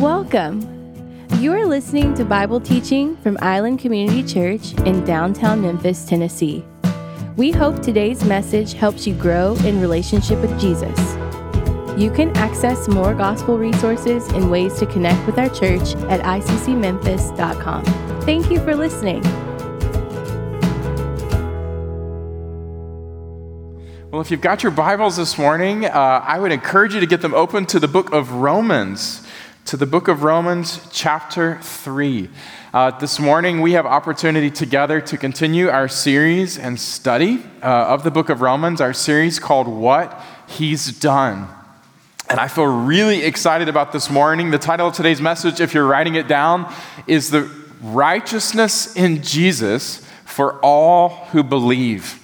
Welcome. You are listening to Bible teaching from Island Community Church in downtown Memphis, Tennessee. We hope today's message helps you grow in relationship with Jesus. You can access more gospel resources and ways to connect with our church at iccmemphis.com. Thank you for listening. Well, if you've got your Bibles this morning, uh, I would encourage you to get them open to the book of Romans, to the book of Romans, chapter 3. Uh, this morning, we have opportunity together to continue our series and study uh, of the book of Romans, our series called What He's Done. And I feel really excited about this morning. The title of today's message, if you're writing it down, is The Righteousness in Jesus for All Who Believe.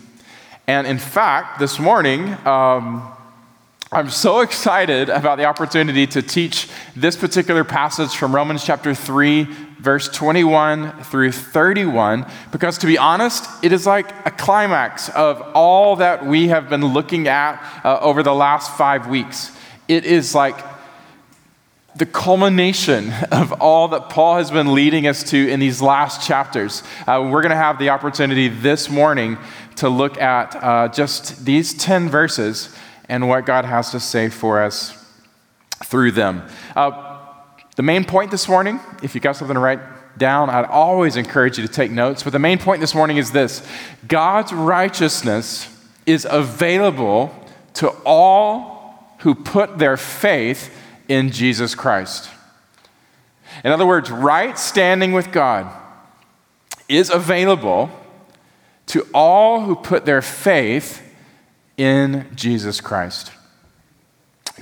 And in fact, this morning, um, I'm so excited about the opportunity to teach this particular passage from Romans chapter 3, verse 21 through 31, because to be honest, it is like a climax of all that we have been looking at uh, over the last five weeks. It is like the culmination of all that Paul has been leading us to in these last chapters. Uh, we're going to have the opportunity this morning to look at uh, just these 10 verses and what God has to say for us through them. Uh, the main point this morning, if you got something to write down, I'd always encourage you to take notes. But the main point this morning is this God's righteousness is available to all who put their faith in Jesus Christ. In other words, right standing with God is available to all who put their faith in Jesus Christ.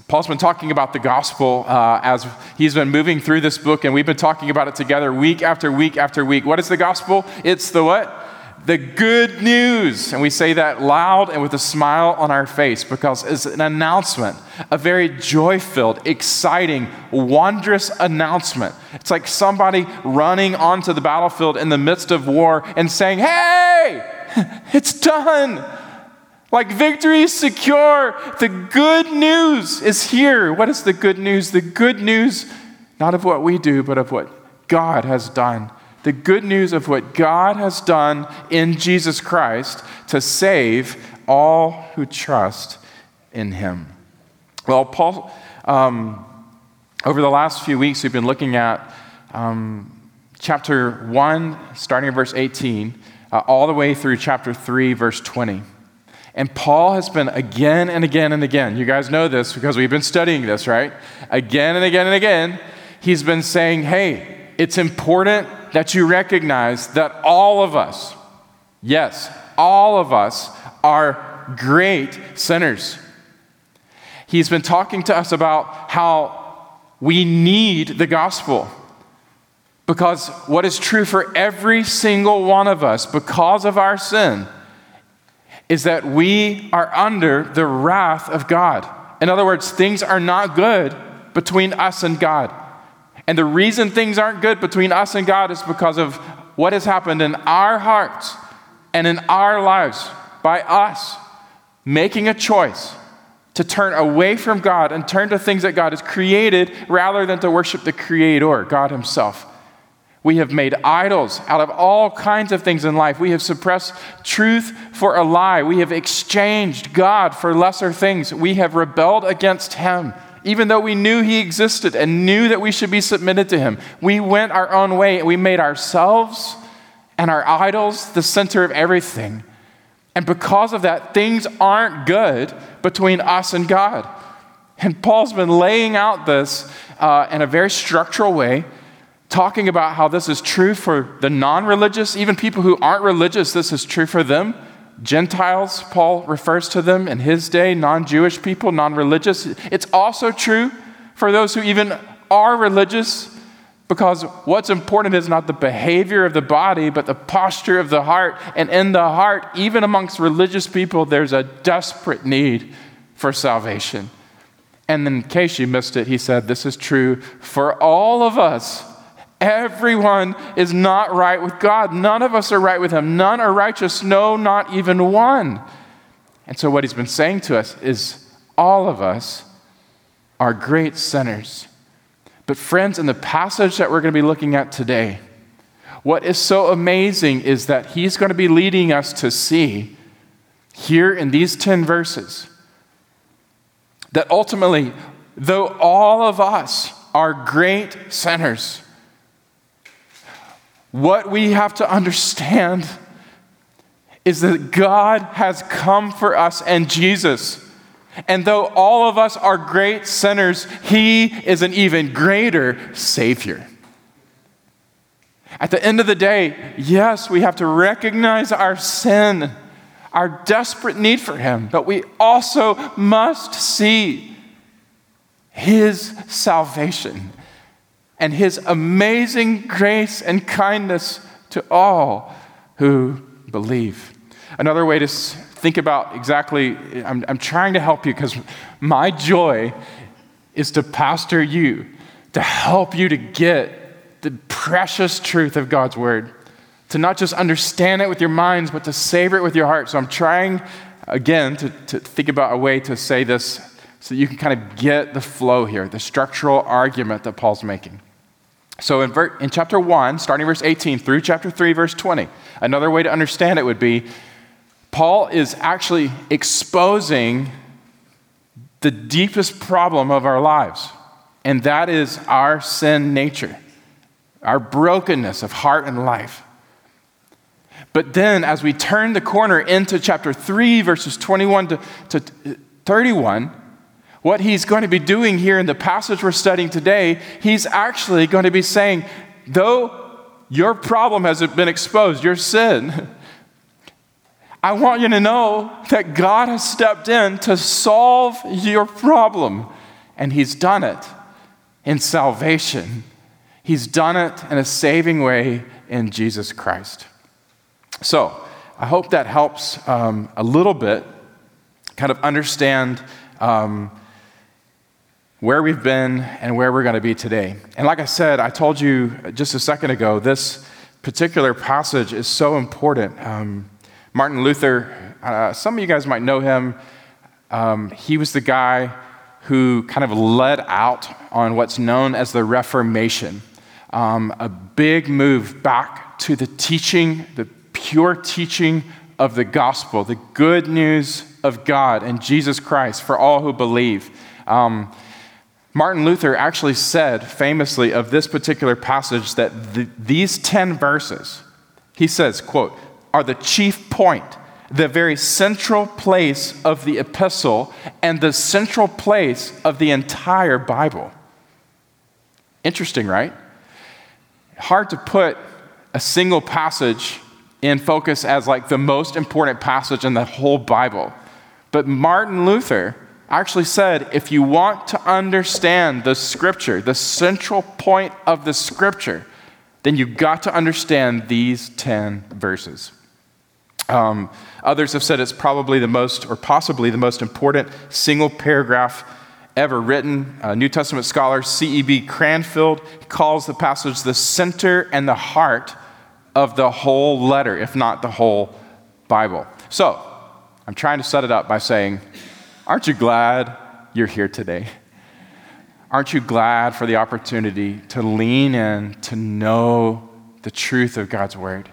Paul's been talking about the gospel uh, as he's been moving through this book, and we've been talking about it together week after week after week. What is the gospel? It's the what? The good news. And we say that loud and with a smile on our face because it's an announcement, a very joy filled, exciting, wondrous announcement. It's like somebody running onto the battlefield in the midst of war and saying, Hey, it's done. Like victory is secure. The good news is here. What is the good news? The good news, not of what we do, but of what God has done. The good news of what God has done in Jesus Christ to save all who trust in Him. Well, Paul, um, over the last few weeks, we've been looking at um, chapter 1, starting in verse 18, uh, all the way through chapter 3, verse 20. And Paul has been again and again and again, you guys know this because we've been studying this, right? Again and again and again, he's been saying, hey, it's important that you recognize that all of us, yes, all of us are great sinners. He's been talking to us about how we need the gospel. Because what is true for every single one of us, because of our sin, is that we are under the wrath of God. In other words, things are not good between us and God. And the reason things aren't good between us and God is because of what has happened in our hearts and in our lives by us making a choice to turn away from God and turn to things that God has created rather than to worship the Creator, God Himself. We have made idols out of all kinds of things in life. We have suppressed truth for a lie. We have exchanged God for lesser things. We have rebelled against Him even though we knew he existed and knew that we should be submitted to him. We went our own way and we made ourselves and our idols the center of everything. And because of that, things aren't good between us and God. And Paul's been laying out this uh, in a very structural way, talking about how this is true for the non religious, even people who aren't religious, this is true for them. Gentiles, Paul refers to them in his day, non Jewish people, non religious. It's also true for those who even are religious, because what's important is not the behavior of the body, but the posture of the heart. And in the heart, even amongst religious people, there's a desperate need for salvation. And in case you missed it, he said, This is true for all of us Everyone is not right with God. None of us are right with Him. None are righteous. No, not even one. And so, what He's been saying to us is all of us are great sinners. But, friends, in the passage that we're going to be looking at today, what is so amazing is that he's going to be leading us to see here in these 10 verses that ultimately, though all of us are great sinners, what we have to understand is that God has come for us and Jesus. And though all of us are great sinners, He is an even greater Savior. At the end of the day, yes, we have to recognize our sin, our desperate need for Him, but we also must see His salvation and His amazing grace and kindness to all who believe. Another way to think about exactly, I'm, I'm trying to help you because my joy is to pastor you, to help you to get the precious truth of God's word, to not just understand it with your minds, but to savor it with your heart. So I'm trying, again, to, to think about a way to say this so that you can kind of get the flow here, the structural argument that Paul's making. So in, ver- in chapter 1, starting verse 18 through chapter 3, verse 20, another way to understand it would be Paul is actually exposing the deepest problem of our lives, and that is our sin nature, our brokenness of heart and life. But then, as we turn the corner into chapter 3, verses 21 to, to 31, what he's going to be doing here in the passage we're studying today, he's actually going to be saying, though your problem hasn't been exposed, your sin, I want you to know that God has stepped in to solve your problem, and he's done it in salvation. He's done it in a saving way in Jesus Christ. So, I hope that helps um, a little bit kind of understand um, where we've been and where we're going to be today. And like I said, I told you just a second ago, this particular passage is so important. Um, Martin Luther, uh, some of you guys might know him. Um, he was the guy who kind of led out on what's known as the Reformation, um, a big move back to the teaching, the pure teaching of the gospel, the good news of God and Jesus Christ for all who believe. Um, Martin Luther actually said famously of this particular passage that the, these 10 verses, he says, quote, are the chief point, the very central place of the epistle and the central place of the entire Bible. Interesting, right? Hard to put a single passage in focus as like the most important passage in the whole Bible. But Martin Luther actually said if you want to understand the scripture, the central point of the scripture, then you've got to understand these 10 verses. Um, others have said it's probably the most, or possibly the most important single paragraph ever written. Uh, New Testament scholar C.E.B. Cranfield calls the passage the center and the heart of the whole letter, if not the whole Bible. So, I'm trying to set it up by saying, Aren't you glad you're here today? Aren't you glad for the opportunity to lean in, to know the truth of God's word?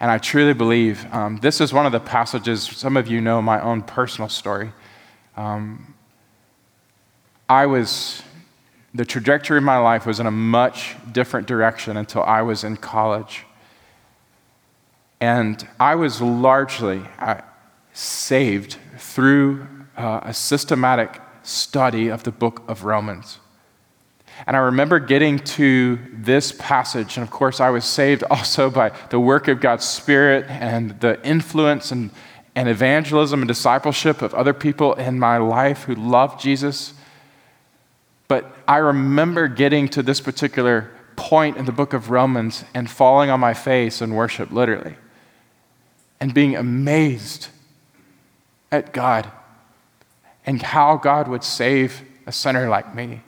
And I truly believe um, this is one of the passages, some of you know my own personal story. Um, I was, the trajectory of my life was in a much different direction until I was in college. And I was largely uh, saved through uh, a systematic study of the book of Romans. And I remember getting to this passage, and of course, I was saved also by the work of God's Spirit and the influence and, and evangelism and discipleship of other people in my life who loved Jesus. But I remember getting to this particular point in the book of Romans and falling on my face in worship, literally, and being amazed at God and how God would save a sinner like me.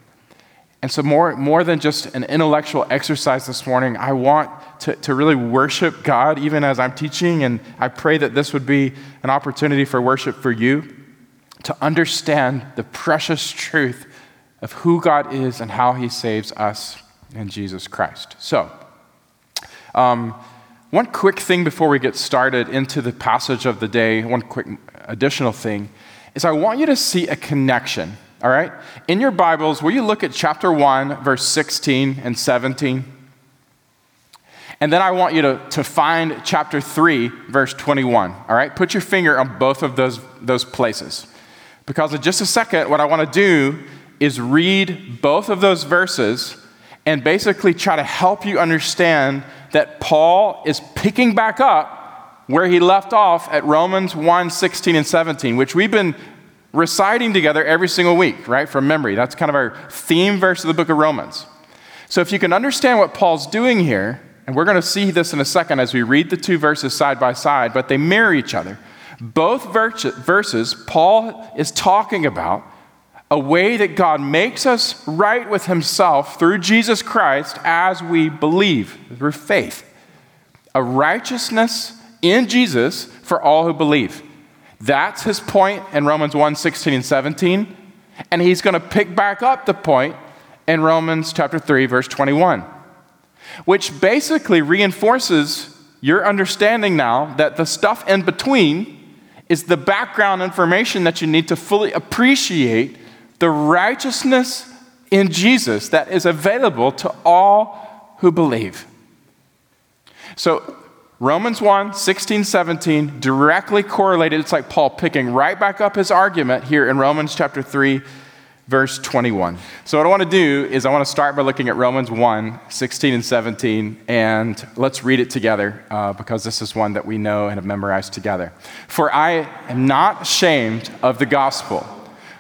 And so, more, more than just an intellectual exercise this morning, I want to, to really worship God even as I'm teaching. And I pray that this would be an opportunity for worship for you to understand the precious truth of who God is and how he saves us in Jesus Christ. So, um, one quick thing before we get started into the passage of the day, one quick additional thing, is I want you to see a connection, all right? In your Bibles, will you look at chapter 1, verse 16 and 17? And then I want you to, to find chapter 3, verse 21. All right? Put your finger on both of those, those places. Because in just a second, what I want to do is read both of those verses and basically try to help you understand that Paul is picking back up where he left off at Romans 1 16 and 17, which we've been reciting together every single week, right, from memory. That's kind of our theme verse of the book of Romans. So if you can understand what Paul's doing here, and we're going to see this in a second as we read the two verses side by side, but they mirror each other. Both verses, Paul is talking about a way that God makes us right with himself through Jesus Christ as we believe, through faith. A righteousness in Jesus for all who believe. That's his point in Romans 1 16 and 17. And he's going to pick back up the point in Romans chapter 3, verse 21 which basically reinforces your understanding now that the stuff in between is the background information that you need to fully appreciate the righteousness in Jesus that is available to all who believe. So, Romans 1, 16, 17, directly correlated. It's like Paul picking right back up his argument here in Romans chapter 3, verse 21. So, what I want to do is, I want to start by looking at Romans 1 16 and 17, and let's read it together uh, because this is one that we know and have memorized together. For I am not ashamed of the gospel,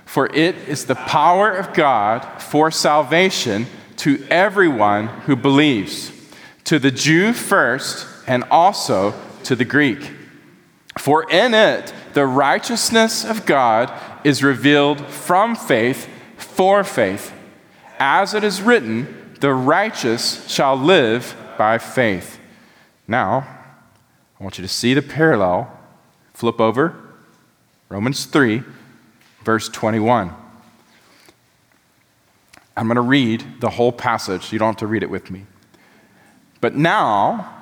for it is the power of God for salvation to everyone who believes, to the Jew first, and also to the Greek. For in it, the righteousness of God is revealed from faith for faith. As it is written, the righteous shall live by faith. Now, I want you to see the parallel. Flip over, Romans 3, verse 21. I'm going to read the whole passage. You don't have to read it with me. But now,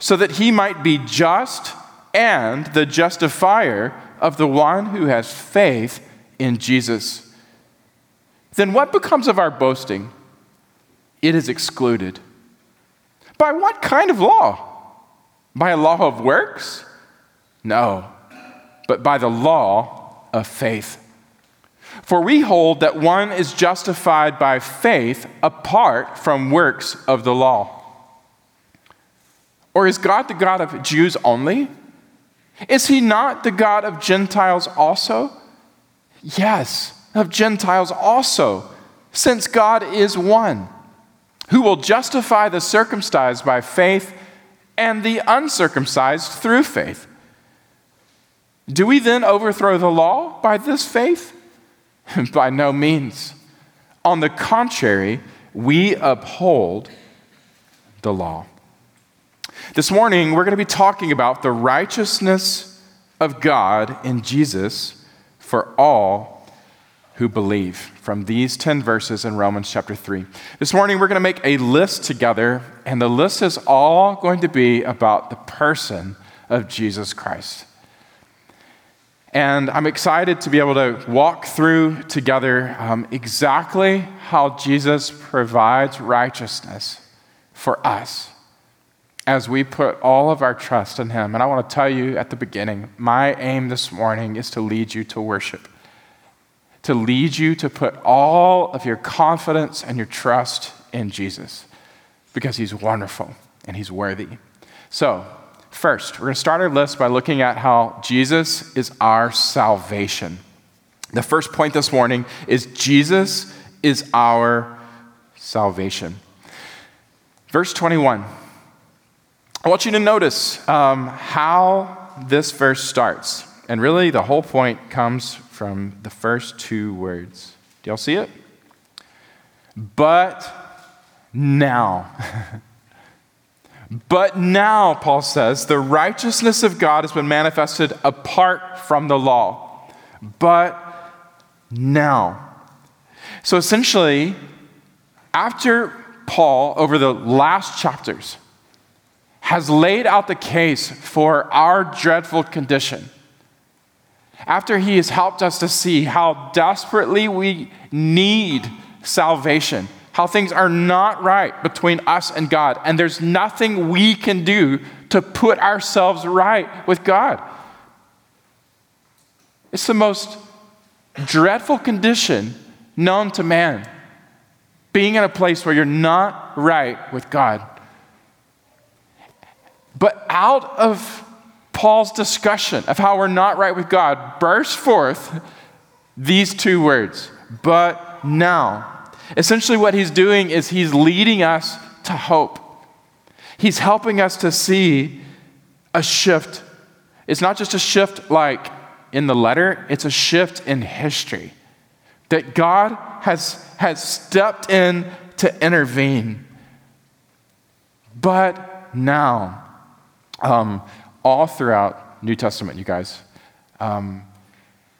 so that he might be just and the justifier of the one who has faith in Jesus then what becomes of our boasting? It is excluded. By what kind of law? By a law of works? No, but by the law of faith. For we hold that one is justified by faith apart from works of the law. Or is God the God of Jews only? Is he not the God of Gentiles also? Yes of Gentiles also, since God is one, who will justify the circumcised by faith and the uncircumcised through faith. Do we then overthrow the law by this faith? by no means. On the contrary, we uphold the law. This morning, we're going to be talking about the righteousness of God in Jesus for all who believe from these 10 verses in Romans chapter 3. This morning, we're going to make a list together, and the list is all going to be about the person of Jesus Christ. And I'm excited to be able to walk through together um, exactly how Jesus provides righteousness for us as we put all of our trust in Him. And I want to tell you at the beginning my aim this morning is to lead you to worship, to lead you to put all of your confidence and your trust in Jesus because He's wonderful and He's worthy. So, first, we're going to start our list by looking at how Jesus is our salvation. The first point this morning is Jesus is our salvation. Verse 21. I want you to notice um, how this verse starts. And really, the whole point comes from the first two words. Do y'all see it? But now. but now, Paul says, the righteousness of God has been manifested apart from the law. But now. So essentially, after Paul, over the last chapters, has laid out the case for our dreadful condition, after he has helped us to see how desperately we need salvation, how things are not right between us and God, and there's nothing we can do to put ourselves right with God. It's the most dreadful condition known to man. Being in a place where you're not right with God. But out of Paul's discussion of how we're not right with God burst forth these two words, but now. Essentially, what he's doing is he's leading us to hope. He's helping us to see a shift. It's not just a shift like in the letter, it's a shift in history. That God has, has stepped in to intervene. But now, um, all throughout New Testament, you guys, um,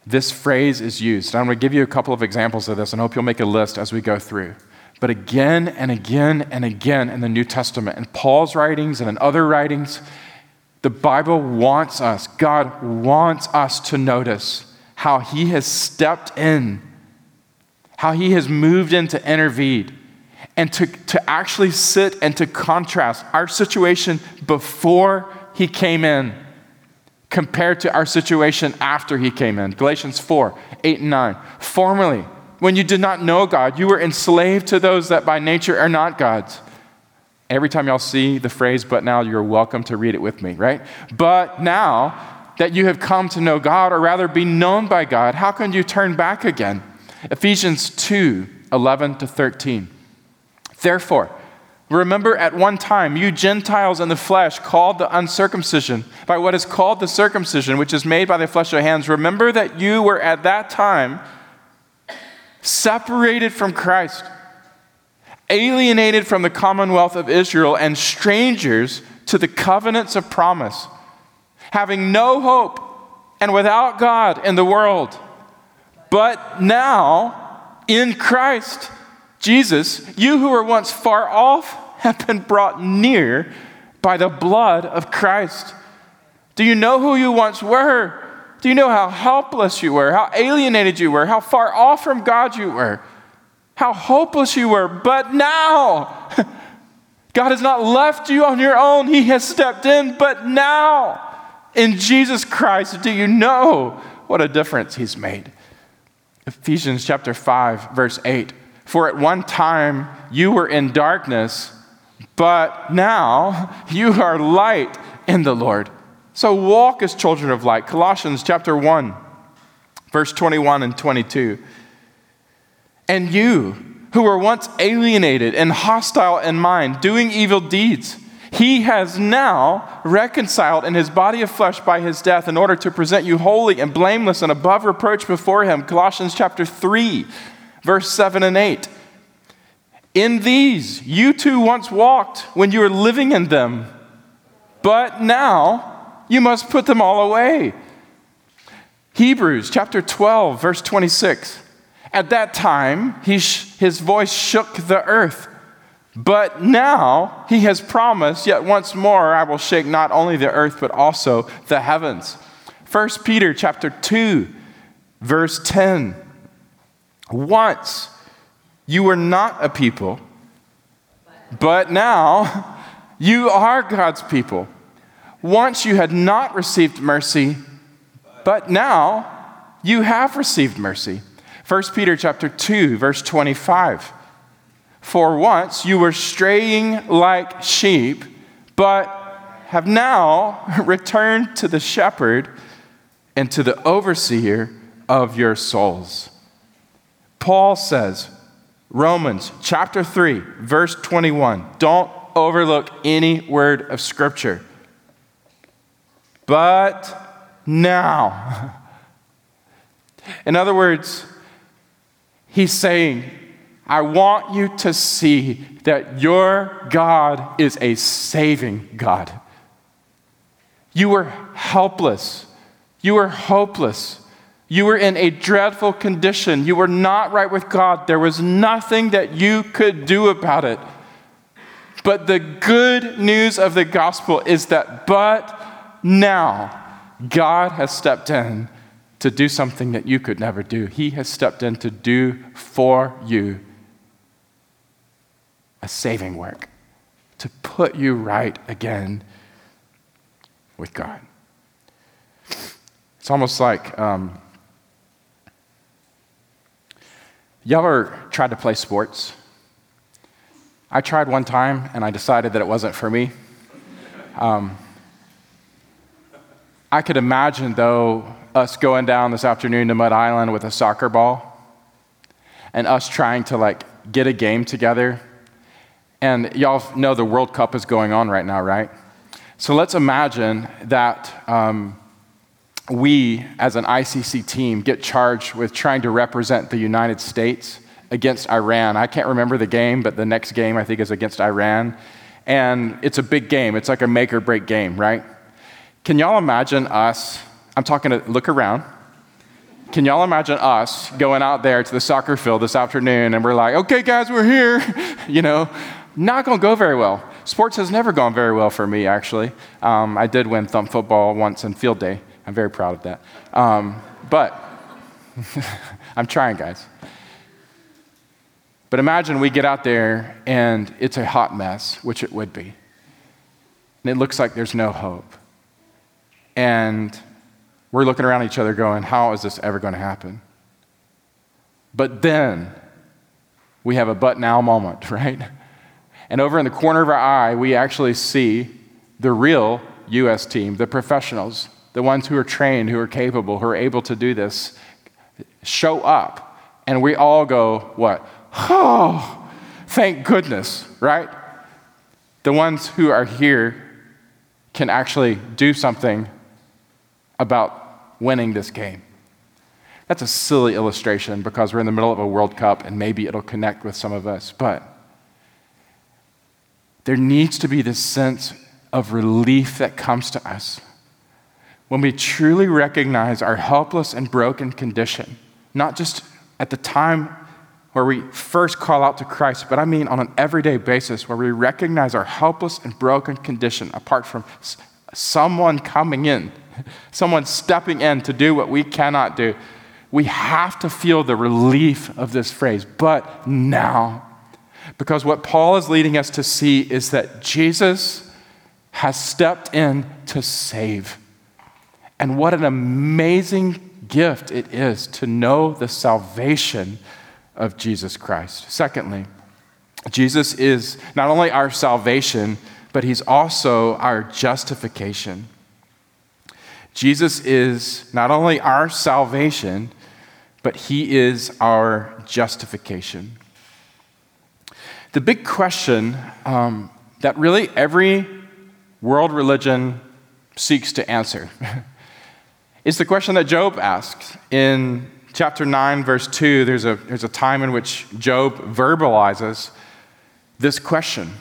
this phrase is used. I'm going to give you a couple of examples of this and hope you'll make a list as we go through. But again and again and again in the New Testament, in Paul's writings and in other writings, the Bible wants us, God wants us to notice how He has stepped in, how He has moved in to intervene, and to, to actually sit and to contrast our situation before He came in compared to our situation after He came in. Galatians 4 8 and 9. Formerly, when you did not know God, you were enslaved to those that by nature are not God's. Every time y'all see the phrase, but now, you're welcome to read it with me, right? But now that you have come to know God, or rather be known by God, how can you turn back again? Ephesians 2 11 to 13. Therefore, remember at one time, you Gentiles in the flesh, called the uncircumcision by what is called the circumcision, which is made by the flesh of hands, remember that you were at that time separated from Christ alienated from the commonwealth of Israel and strangers to the covenants of promise, having no hope and without God in the world. But now, in Christ Jesus, you who were once far off have been brought near by the blood of Christ. Do you know who you once were? Do you know how helpless you were, how alienated you were, how far off from God you were? how hopeless you were. But now, God has not left you on your own, He has stepped in. But now, in Jesus Christ, do you know what a difference He's made? Ephesians chapter 5, verse 8. For at one time you were in darkness, but now you are light in the Lord. So walk as children of light. Colossians chapter 1, verse 21 and 22. And you, who were once alienated and hostile in mind, doing evil deeds, he has now reconciled in his body of flesh by his death in order to present you holy and blameless and above reproach before him. Colossians chapter 3, verse 7 and 8. In these you too once walked when you were living in them, but now you must put them all away. Hebrews chapter 12, verse 26. At that time, sh- his voice shook the earth. But now he has promised, yet once more I will shake not only the earth, but also the heavens. 1 Peter chapter 2, verse 10. Once you were not a people, But now you are God's people. Once you had not received mercy, but now you have received mercy. 1 Peter chapter 2 verse 25. For once you were straying like sheep, but have now returned to the shepherd and to the overseer of your souls. Paul says, Romans chapter 3, verse 21. Don't overlook any word of Scripture. But now. In other words, he's saying, I want you to see that your God is a saving God. You were helpless. You were hopeless. You were in a dreadful condition. You were not right with God. There was nothing that you could do about it. But the good news of the gospel is that, but now, God has stepped in to do something that you could never do. He has stepped in to do for you a saving work, to put you right again with God. It's almost like um, you ever tried to play sports? I tried one time and I decided that it wasn't for me. Um, I could imagine, though, us going down this afternoon to Mud Island with a soccer ball and us trying to like get a game together and y'all know the World Cup is going on right now, right? So let's imagine that um, we, as an ICC team, get charged with trying to represent the United States against Iran. I can't remember the game, but the next game I think is against Iran. And it's a big game, it's like a make or break game, right? Can y'all imagine us? I'm talking to look around. Can y'all imagine us going out there to the soccer field this afternoon and we're like, okay, guys, we're here, you know? not going to go very well. Sports has never gone very well for me, actually. Um, I did win thumb football once in field day. I'm very proud of that. Um, but I'm trying, guys. But imagine we get out there and it's a hot mess, which it would be. And it looks like there's no hope. And we're looking around each other going, how is this ever going to happen? But then we have a but now moment, right? And over in the corner of our eye, we actually see the real U.S. team, the professionals, the ones who are trained, who are capable, who are able to do this, show up. And we all go, what? Oh, thank goodness, right? The ones who are here can actually do something about winning this game. That's a silly illustration because we're in the middle of a World Cup and maybe it'll connect with some of us. But there needs to be this sense of relief that comes to us when we truly recognize our helpless and broken condition, not just at the time where we first call out to Christ, but I mean on an everyday basis where we recognize our helpless and broken condition apart from someone coming in, someone stepping in to do what we cannot do. We have to feel the relief of this phrase, but now. Because what Paul is leading us to see is that Jesus has stepped in to save. And what an amazing gift it is to know the salvation of Jesus Christ. Secondly, Jesus is not only our salvation, but he's also our justification. Jesus is not only our salvation, but he is our justification. The big question um, that really every world religion seeks to answer is the question that Job asks. In chapter 9, verse 2, there's a, there's a time in which Job verbalizes this question.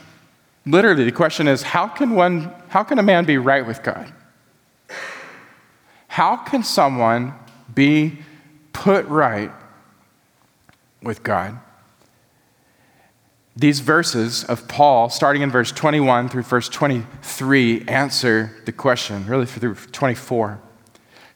Literally, the question is how can, one, how can a man be right with God? How can someone be put right with God? These verses of Paul, starting in verse 21 through verse 23, answer the question, really through 24.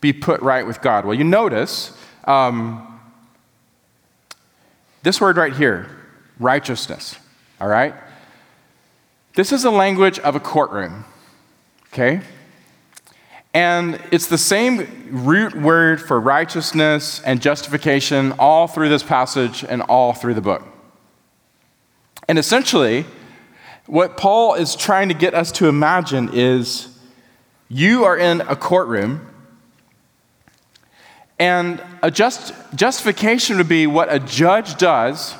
be put right with God? Well, you notice um, this word right here righteousness, all right? This is the language of a courtroom, okay? And it's the same root word for righteousness and justification all through this passage and all through the book. And essentially, what Paul is trying to get us to imagine is you are in a courtroom, and a just, justification would be what a judge does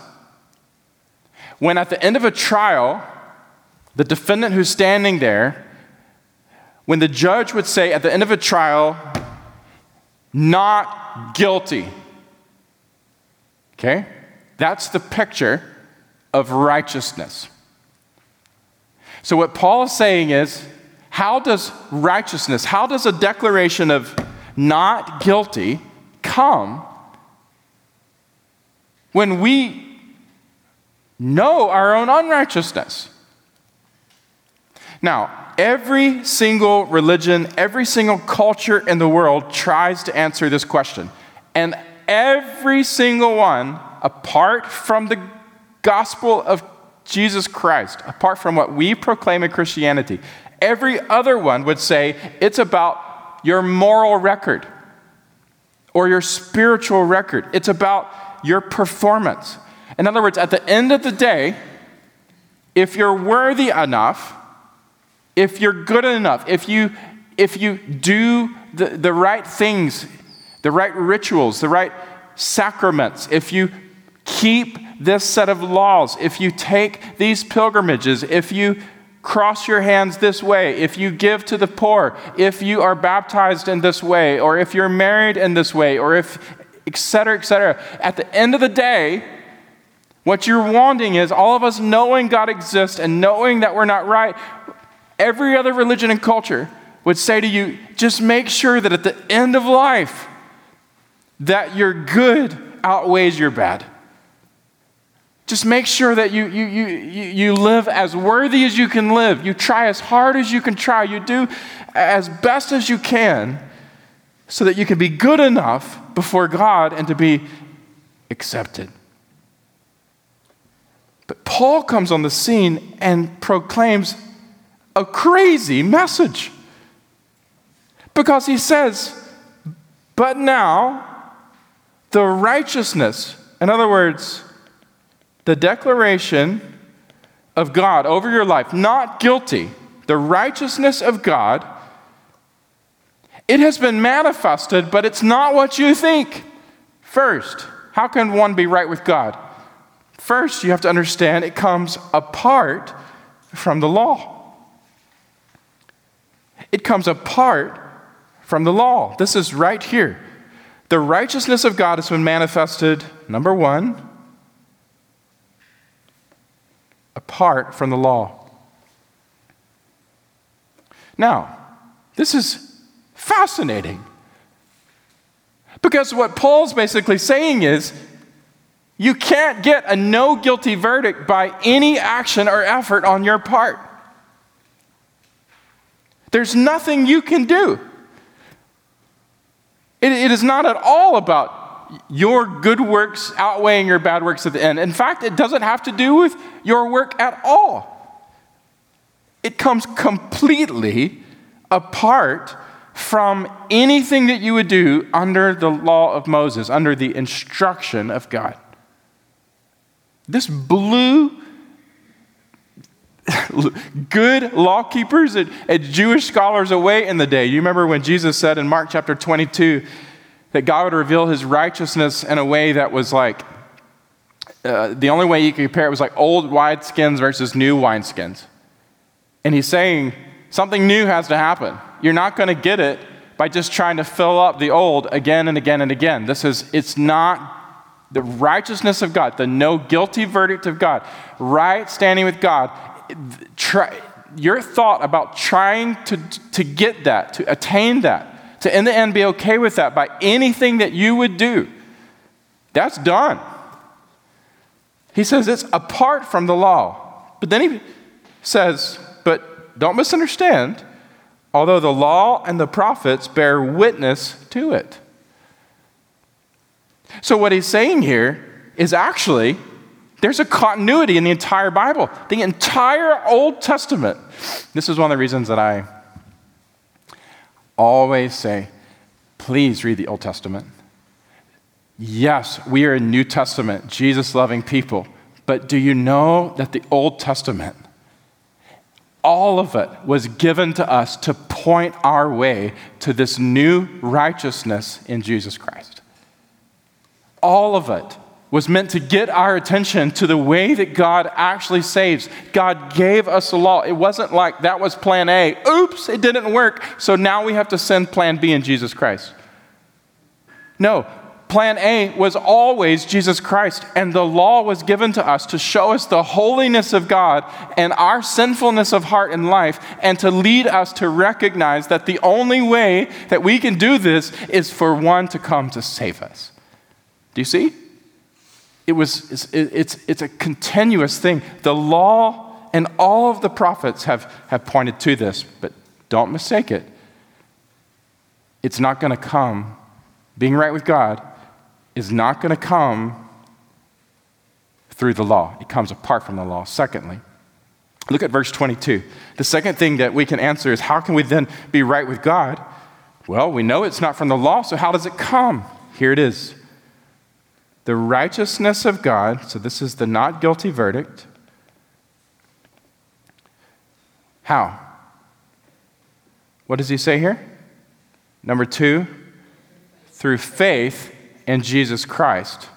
when, at the end of a trial, the defendant who's standing there, when the judge would say at the end of a trial, not guilty. Okay? That's the picture of righteousness. So, what Paul is saying is, how does righteousness, how does a declaration of not guilty come when we know our own unrighteousness? Now, every single religion, every single culture in the world tries to answer this question. And every single one, apart from the gospel of Jesus Christ, apart from what we proclaim in Christianity, Every other one would say it's about your moral record or your spiritual record. It's about your performance. In other words, at the end of the day, if you're worthy enough, if you're good enough, if you, if you do the, the right things, the right rituals, the right sacraments, if you keep this set of laws, if you take these pilgrimages, if you cross your hands this way, if you give to the poor, if you are baptized in this way, or if you're married in this way, or if, etc., etc. At the end of the day, what you're wanting is all of us knowing God exists and knowing that we're not right. Every other religion and culture would say to you, just make sure that at the end of life, that your good outweighs your bad. Just make sure that you, you, you, you live as worthy as you can live. You try as hard as you can try. You do as best as you can so that you can be good enough before God and to be accepted. But Paul comes on the scene and proclaims a crazy message. Because he says, But now the righteousness, in other words, the declaration of God over your life, not guilty, the righteousness of God, it has been manifested, but it's not what you think. First, how can one be right with God? First, you have to understand it comes apart from the law. It comes apart from the law. This is right here. The righteousness of God has been manifested, number one, apart from the law. Now, this is fascinating. Because what Paul's basically saying is you can't get a no guilty verdict by any action or effort on your part. There's nothing you can do. it, it is not at all about your good works outweighing your bad works at the end. In fact, it doesn't have to do with your work at all. It comes completely apart from anything that you would do under the law of Moses, under the instruction of God. This blew good law keepers and, and Jewish scholars away in the day. You remember when Jesus said in Mark chapter 22, that God would reveal his righteousness in a way that was like, uh, the only way you could compare it was like old wineskins versus new wineskins. And he's saying something new has to happen. You're not going to get it by just trying to fill up the old again and again and again. This is, it's not, the righteousness of God, the no guilty verdict of God, right standing with God, try, your thought about trying to, to get that, to attain that, to in the end be okay with that by anything that you would do, that's done. He says it's apart from the law. But then he says, but don't misunderstand, although the law and the prophets bear witness to it. So, what he's saying here is actually there's a continuity in the entire Bible, the entire Old Testament. This is one of the reasons that I always say, please read the Old Testament. Yes, we are a New Testament, Jesus loving people. But do you know that the Old Testament, all of it was given to us to point our way to this new righteousness in Jesus Christ? All of it was meant to get our attention to the way that God actually saves. God gave us a law. It wasn't like that was plan A. Oops, it didn't work. So now we have to send plan B in Jesus Christ. No, plan A was always Jesus Christ, and the law was given to us to show us the holiness of God and our sinfulness of heart and life, and to lead us to recognize that the only way that we can do this is for one to come to save us. Do you see? It was, it's, it's, it's a continuous thing. The law and all of the prophets have, have pointed to this, but don't mistake it. It's not going to come. Being right with God is not going to come through the law, it comes apart from the law. Secondly, look at verse 22. The second thing that we can answer is how can we then be right with God? Well, we know it's not from the law, so how does it come? Here it is the righteousness of God, so this is the not guilty verdict. How? What does he say here? Number two, through faith in Jesus Christ.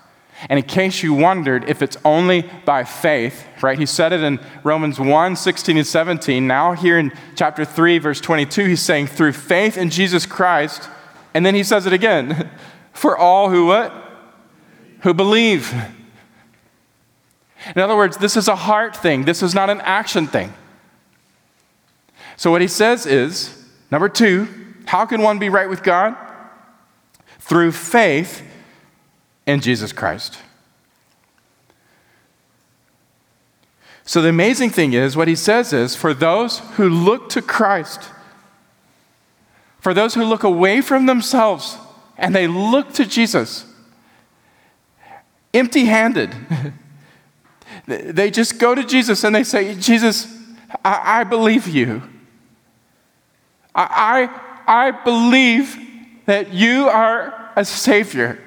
And in case you wondered if it's only by faith, right? He said it in Romans 1 16 and 17. Now, here in chapter 3, verse 22, he's saying, through faith in Jesus Christ. And then he says it again, for all who what? Who believe. In other words, this is a heart thing, this is not an action thing. So, what he says is number two, how can one be right with God? Through faith in Jesus Christ. So, the amazing thing is, what he says is for those who look to Christ, for those who look away from themselves and they look to Jesus, empty handed. they just go to Jesus and they say, Jesus, I, I believe you. I, I, I believe that you are a Savior.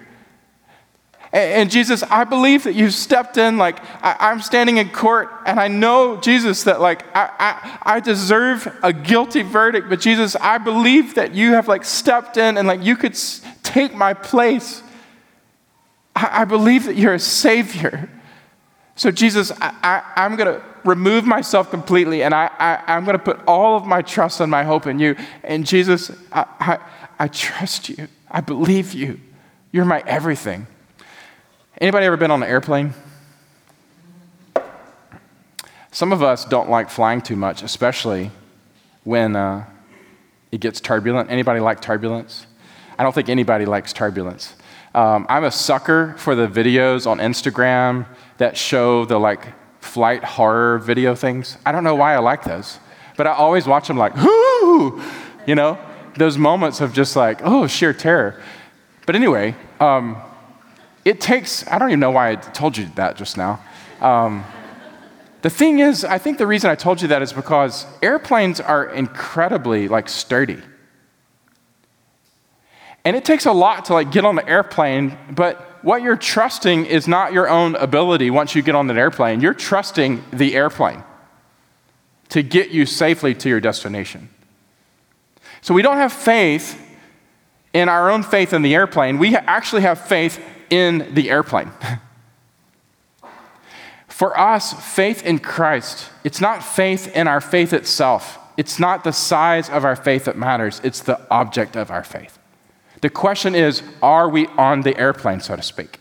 And, Jesus, I believe that you've stepped in, like, I, am standing in court, and I know, Jesus, that, like, I, I, I deserve a guilty verdict, but Jesus, I believe that you have, like, stepped in and, like, you could take my place. I, I believe that you're a Savior. So, Jesus, I, am going to remove myself completely and I, I, am going to put all of my trust and my hope in you. And, Jesus, I, I, I trust you. I believe you. You're my everything. Anybody ever been on an airplane? Some of us don't like flying too much, especially when uh, it gets turbulent. Anybody like turbulence? I don't think anybody likes turbulence. Um, I'm a sucker for the videos on Instagram that show the like flight horror video things. I don't know why I like those, but I always watch them like, whoo, you know, those moments of just like, oh, sheer terror. But anyway, um, it takes, I don't even know why I told you that just now. Um, the thing is, I think the reason I told you that is because airplanes are incredibly like sturdy. And it takes a lot to like get on the airplane, but what you're trusting is not your own ability once you get on the airplane. You're trusting the airplane to get you safely to your destination. So we don't have faith in our own faith in the airplane. We actually have faith in the airplane. For us, faith in Christ, it's not faith in our faith itself. It's not the size of our faith that matters, it's the object of our faith. The question is are we on the airplane, so to speak?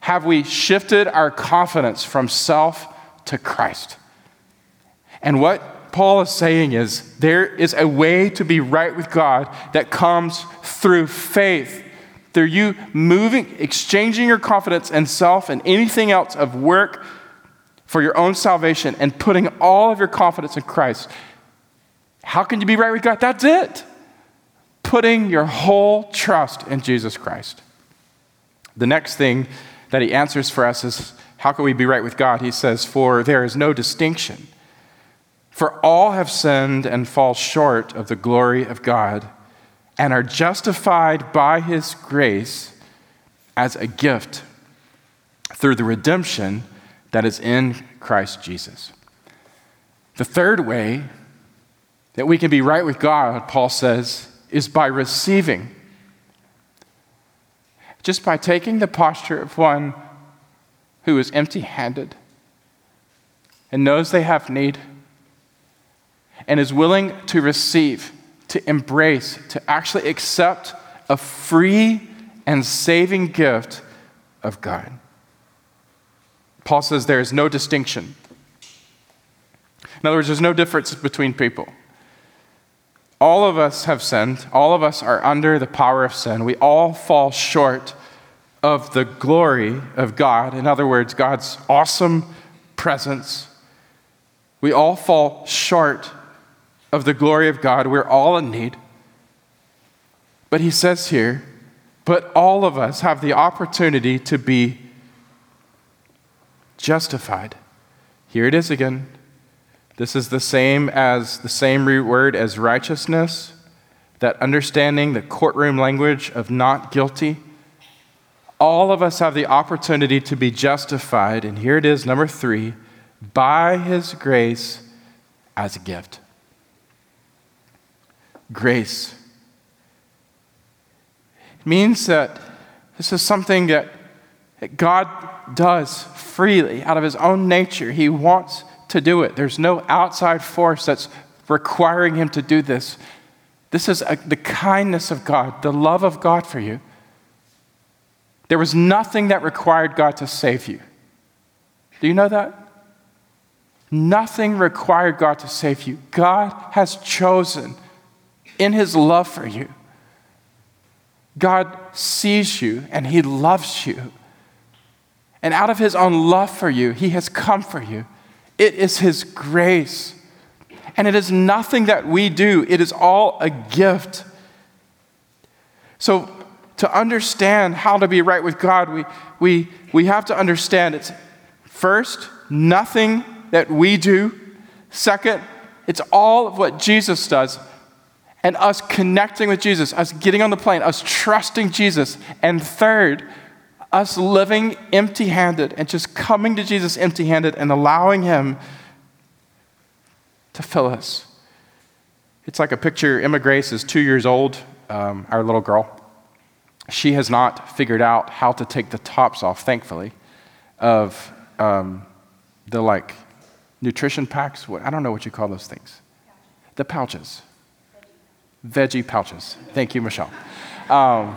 Have we shifted our confidence from self to Christ? And what Paul is saying is there is a way to be right with God that comes through faith, through you moving, exchanging your confidence in self and anything else of work for your own salvation and putting all of your confidence in Christ. How can you be right with God? That's it. Putting your whole trust in Jesus Christ. The next thing that he answers for us is how can we be right with God? He says, For there is no distinction. For all have sinned and fall short of the glory of God and are justified by his grace as a gift through the redemption that is in Christ Jesus. The third way that we can be right with God, Paul says, is by receiving just by taking the posture of one who is empty handed and knows they have need and is willing to receive, to embrace, to actually accept a free and saving gift of God. Paul says there is no distinction. In other words, there's no difference between people. All of us have sinned. All of us are under the power of sin. We all fall short of the glory of God. In other words, God's awesome presence. We all fall short of the glory of God. We're all in need. But he says here, but all of us have the opportunity to be justified. Here it is again. This is the same as the same root word as righteousness, that understanding the courtroom language of not guilty. All of us have the opportunity to be justified, and here it is, number three, by his grace as a gift. Grace. It means that this is something that God does freely out of his own nature. He wants to do it. There's no outside force that's requiring him to do this. This is a, the kindness of God, the love of God for you. There was nothing that required God to save you. Do you know that? Nothing required God to save you. God has chosen in his love for you. God sees you and he loves you. And out of his own love for you, he has come for you. It is His grace. And it is nothing that we do, it is all a gift. So, to understand how to be right with God, we, we, we have to understand it's first, nothing that we do. Second, it's all of what Jesus does. And us connecting with Jesus, us getting on the plane, us trusting Jesus. And third, us living empty handed and just coming to Jesus empty handed and allowing Him to fill us. It's like a picture. Emma Grace is two years old, um, our little girl. She has not figured out how to take the tops off, thankfully, of um, the like nutrition packs. What, I don't know what you call those things. The pouches. Veggie pouches. Thank you, Michelle. Um,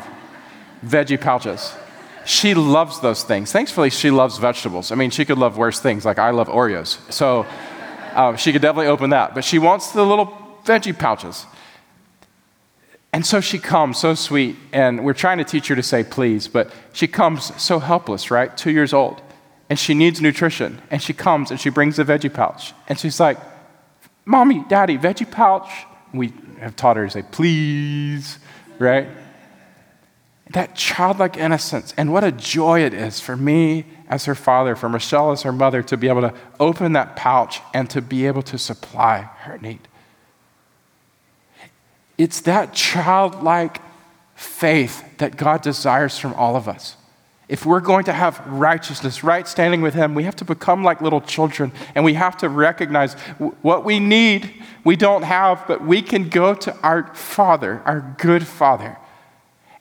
veggie pouches. She loves those things. Thankfully, she loves vegetables. I mean, she could love worse things, like I love Oreos. So um, she could definitely open that. But she wants the little veggie pouches. And so she comes, so sweet, and we're trying to teach her to say please, but she comes so helpless, right? Two years old. And she needs nutrition. And she comes and she brings the veggie pouch. And she's like, Mommy, Daddy, veggie pouch. We have taught her to say please, right? That childlike innocence. And what a joy it is for me as her father, for Michelle as her mother, to be able to open that pouch and to be able to supply her need. It's that childlike faith that God desires from all of us. If we're going to have righteousness, right standing with Him, we have to become like little children and we have to recognize what we need, we don't have, but we can go to our Father, our good Father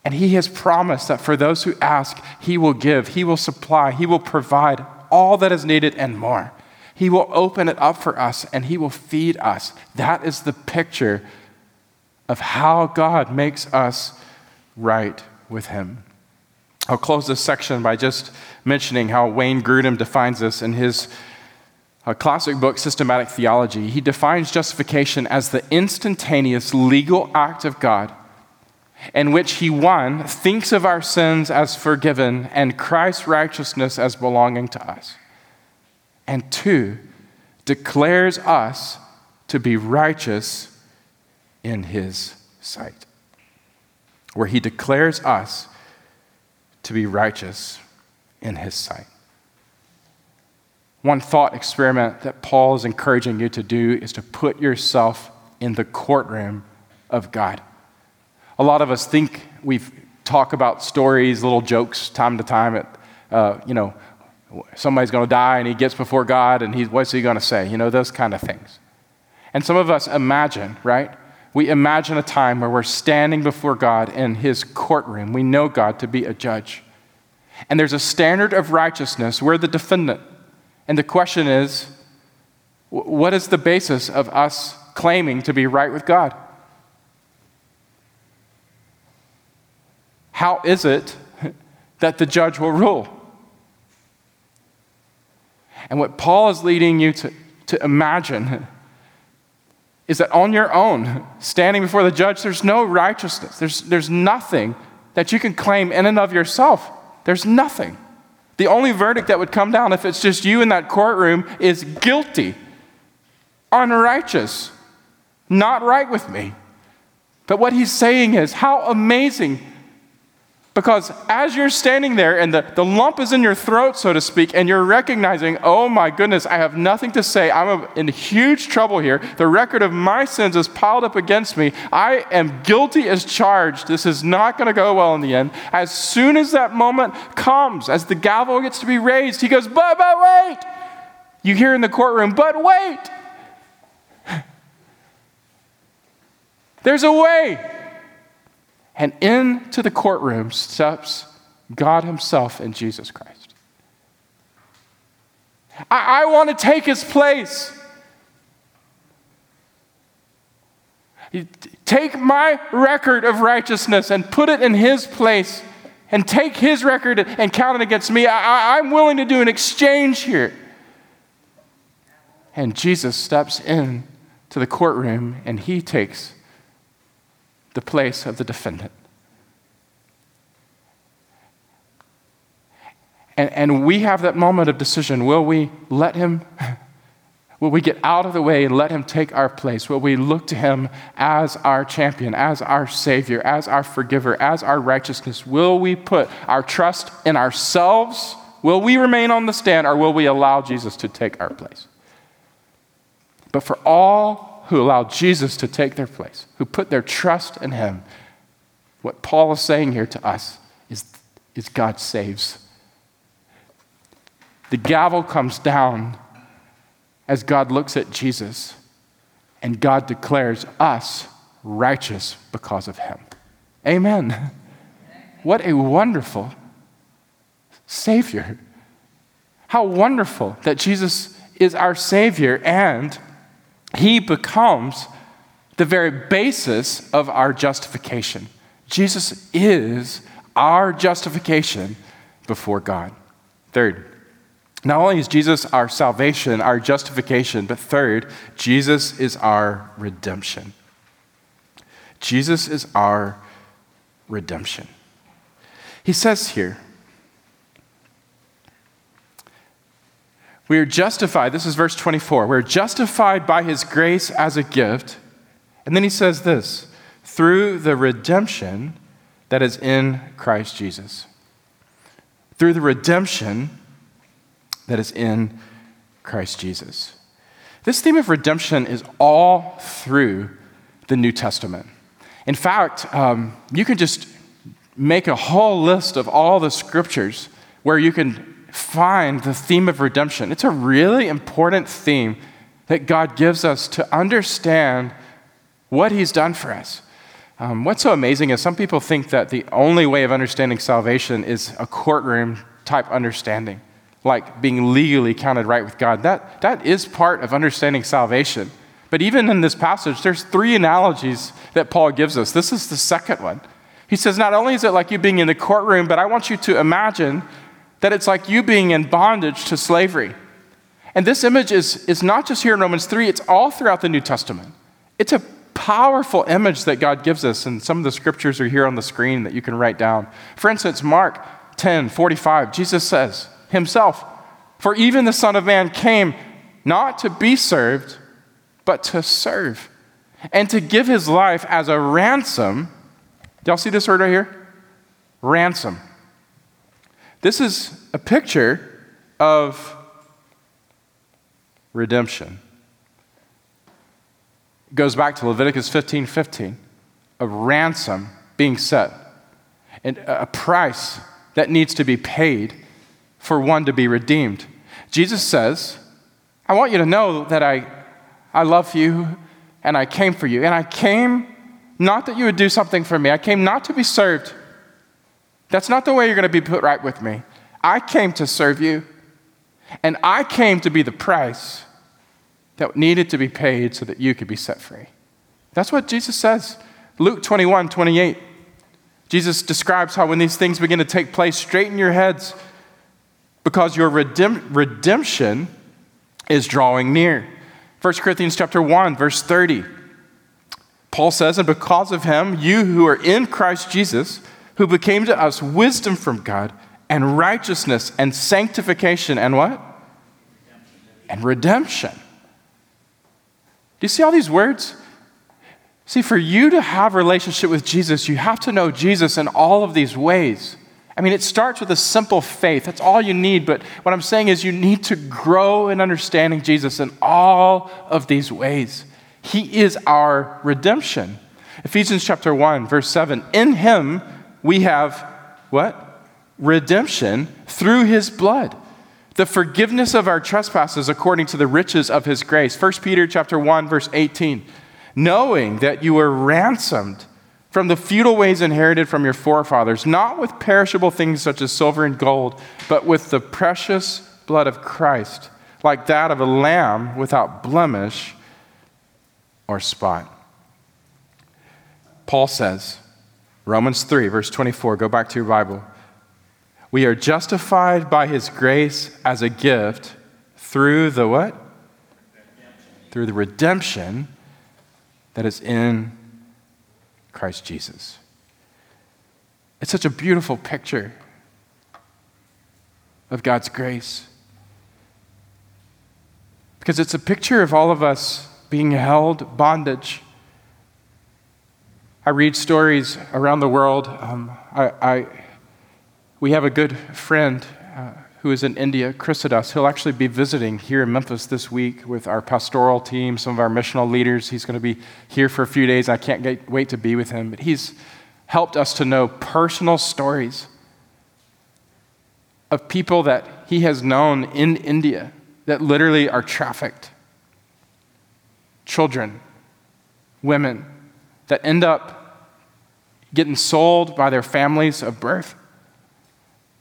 and He has promised that for those who ask, He will give, He will supply, He will provide all that is needed and more. He will open it up for us and He will feed us. That is the picture of how God makes us right with Him. I'll close this section by just mentioning how Wayne Grudem defines this in his uh, classic book, Systematic Theology. He defines justification as the instantaneous legal act of God in which he, one, thinks of our sins as forgiven and Christ's righteousness as belonging to us, and two, declares us to be righteous in his sight, where he declares us to be righteous in his sight. One thought experiment that Paul is encouraging you to do is to put yourself in the courtroom of God. A lot of us think we talk about stories, little jokes, time to time. At, uh, you know, somebody's going to die and he gets before God and he, what's he going to say? You know, those kind of things. And some of us imagine, right? We imagine a time where we're standing before God in his courtroom. We know God to be a judge. And there's a standard of righteousness. We're the defendant. And the question is what is the basis of us claiming to be right with God? How is it that the judge will rule? And what Paul is leading you to, to imagine is that on your own, standing before the judge, there's no righteousness. There's, there's nothing that you can claim in and of yourself. There's nothing. The only verdict that would come down if it's just you in that courtroom is guilty, unrighteous, not right with me. But what he's saying is, how amazing because as you're standing there and the, the lump is in your throat, so to speak, and you're recognizing, oh my goodness, I have nothing to say. I'm in huge trouble here. The record of my sins is piled up against me. I am guilty as charged. This is not going to go well in the end. As soon as that moment comes, as the gavel gets to be raised, he goes, but, but wait. You hear in the courtroom, but wait. There's a way. And into the courtroom steps God Himself and Jesus Christ. I, I want to take His place. Take my record of righteousness and put it in His place and take His record and count it against me. I, I'm willing to do an exchange here. And Jesus steps in to the courtroom and He takes the place of the defendant. And, and we have that moment of decision. Will we let him, will we get out of the way and let him take our place? Will we look to him as our champion, as our savior, as our forgiver, as our righteousness? Will we put our trust in ourselves? Will we remain on the stand or will we allow Jesus to take our place? But for all who allowed Jesus to take their place, who put their trust in him, what Paul is saying here to us is, is God saves. The gavel comes down as God looks at Jesus, and God declares us righteous because of him. Amen. What a wonderful Savior. How wonderful that Jesus is our Savior and he becomes the very basis of our justification. Jesus is our justification before God. Third, not only is Jesus our salvation, our justification, but third, Jesus is our redemption. Jesus is our redemption. He says here, We are justified, this is verse 24. We're justified by his grace as a gift. And then he says this through the redemption that is in Christ Jesus. Through the redemption that is in Christ Jesus. This theme of redemption is all through the New Testament. In fact, um, you can just make a whole list of all the scriptures where you can find the theme of redemption. It's a really important theme that God gives us to understand what He's done for us. Um, what's so amazing is some people think that the only way of understanding salvation is a courtroom type understanding, like being legally counted right with God. That, that is part of understanding salvation. But even in this passage, there's three analogies that Paul gives us. This is the second one. He says, not only is it like you being in the courtroom, but I want you to imagine that it's like you being in bondage to slavery. And this image is, is not just here in Romans 3, it's all throughout the New Testament. It's a powerful image that God gives us, and some of the scriptures are here on the screen that you can write down. For instance, Mark 10 45, Jesus says himself, For even the Son of Man came not to be served, but to serve, and to give his life as a ransom. Y'all see this word right here? Ransom. This is a picture of redemption. It goes back to Leviticus 15 15, a ransom being set, and a price that needs to be paid for one to be redeemed. Jesus says, I want you to know that I, I love you and I came for you. And I came not that you would do something for me, I came not to be served. That's not the way you're going to be put right with me. I came to serve you, and I came to be the price that needed to be paid so that you could be set free. That's what Jesus says. Luke 21 28. Jesus describes how when these things begin to take place, straighten your heads because your redem- redemption is drawing near. 1 Corinthians chapter 1 verse 30. Paul says, "And because of him, you who are in Christ Jesus, who became to us wisdom from God and righteousness and sanctification and what? And redemption." Do you see all these words? See, for you to have a relationship with Jesus, you have to know Jesus in all of these ways. I mean, it starts with a simple faith. That's all you need. But what I'm saying is, you need to grow in understanding Jesus in all of these ways. He is our redemption. Ephesians chapter 1, verse 7 In him we have what? Redemption through his blood. The forgiveness of our trespasses according to the riches of his grace. 1 Peter chapter 1, verse 18 knowing that you were ransomed from the futile ways inherited from your forefathers, not with perishable things such as silver and gold, but with the precious blood of Christ, like that of a lamb without blemish or spot. Paul says, Romans 3, verse 24, go back to your Bible. We are justified by his grace as a gift through the what? Through the redemption that is in Christ Jesus. It's such a beautiful picture of God's grace. Because it's a picture of all of us being held bondage. I read stories around the world. Um, I, I, we have a good friend uh, who is in India, Chrysidas. He'll actually be visiting here in Memphis this week with our pastoral team, some of our missional leaders. He's going to be here for a few days. I can't get, wait to be with him. But he's helped us to know personal stories of people that he has known in India that literally are trafficked. Children, women that end up getting sold by their families of birth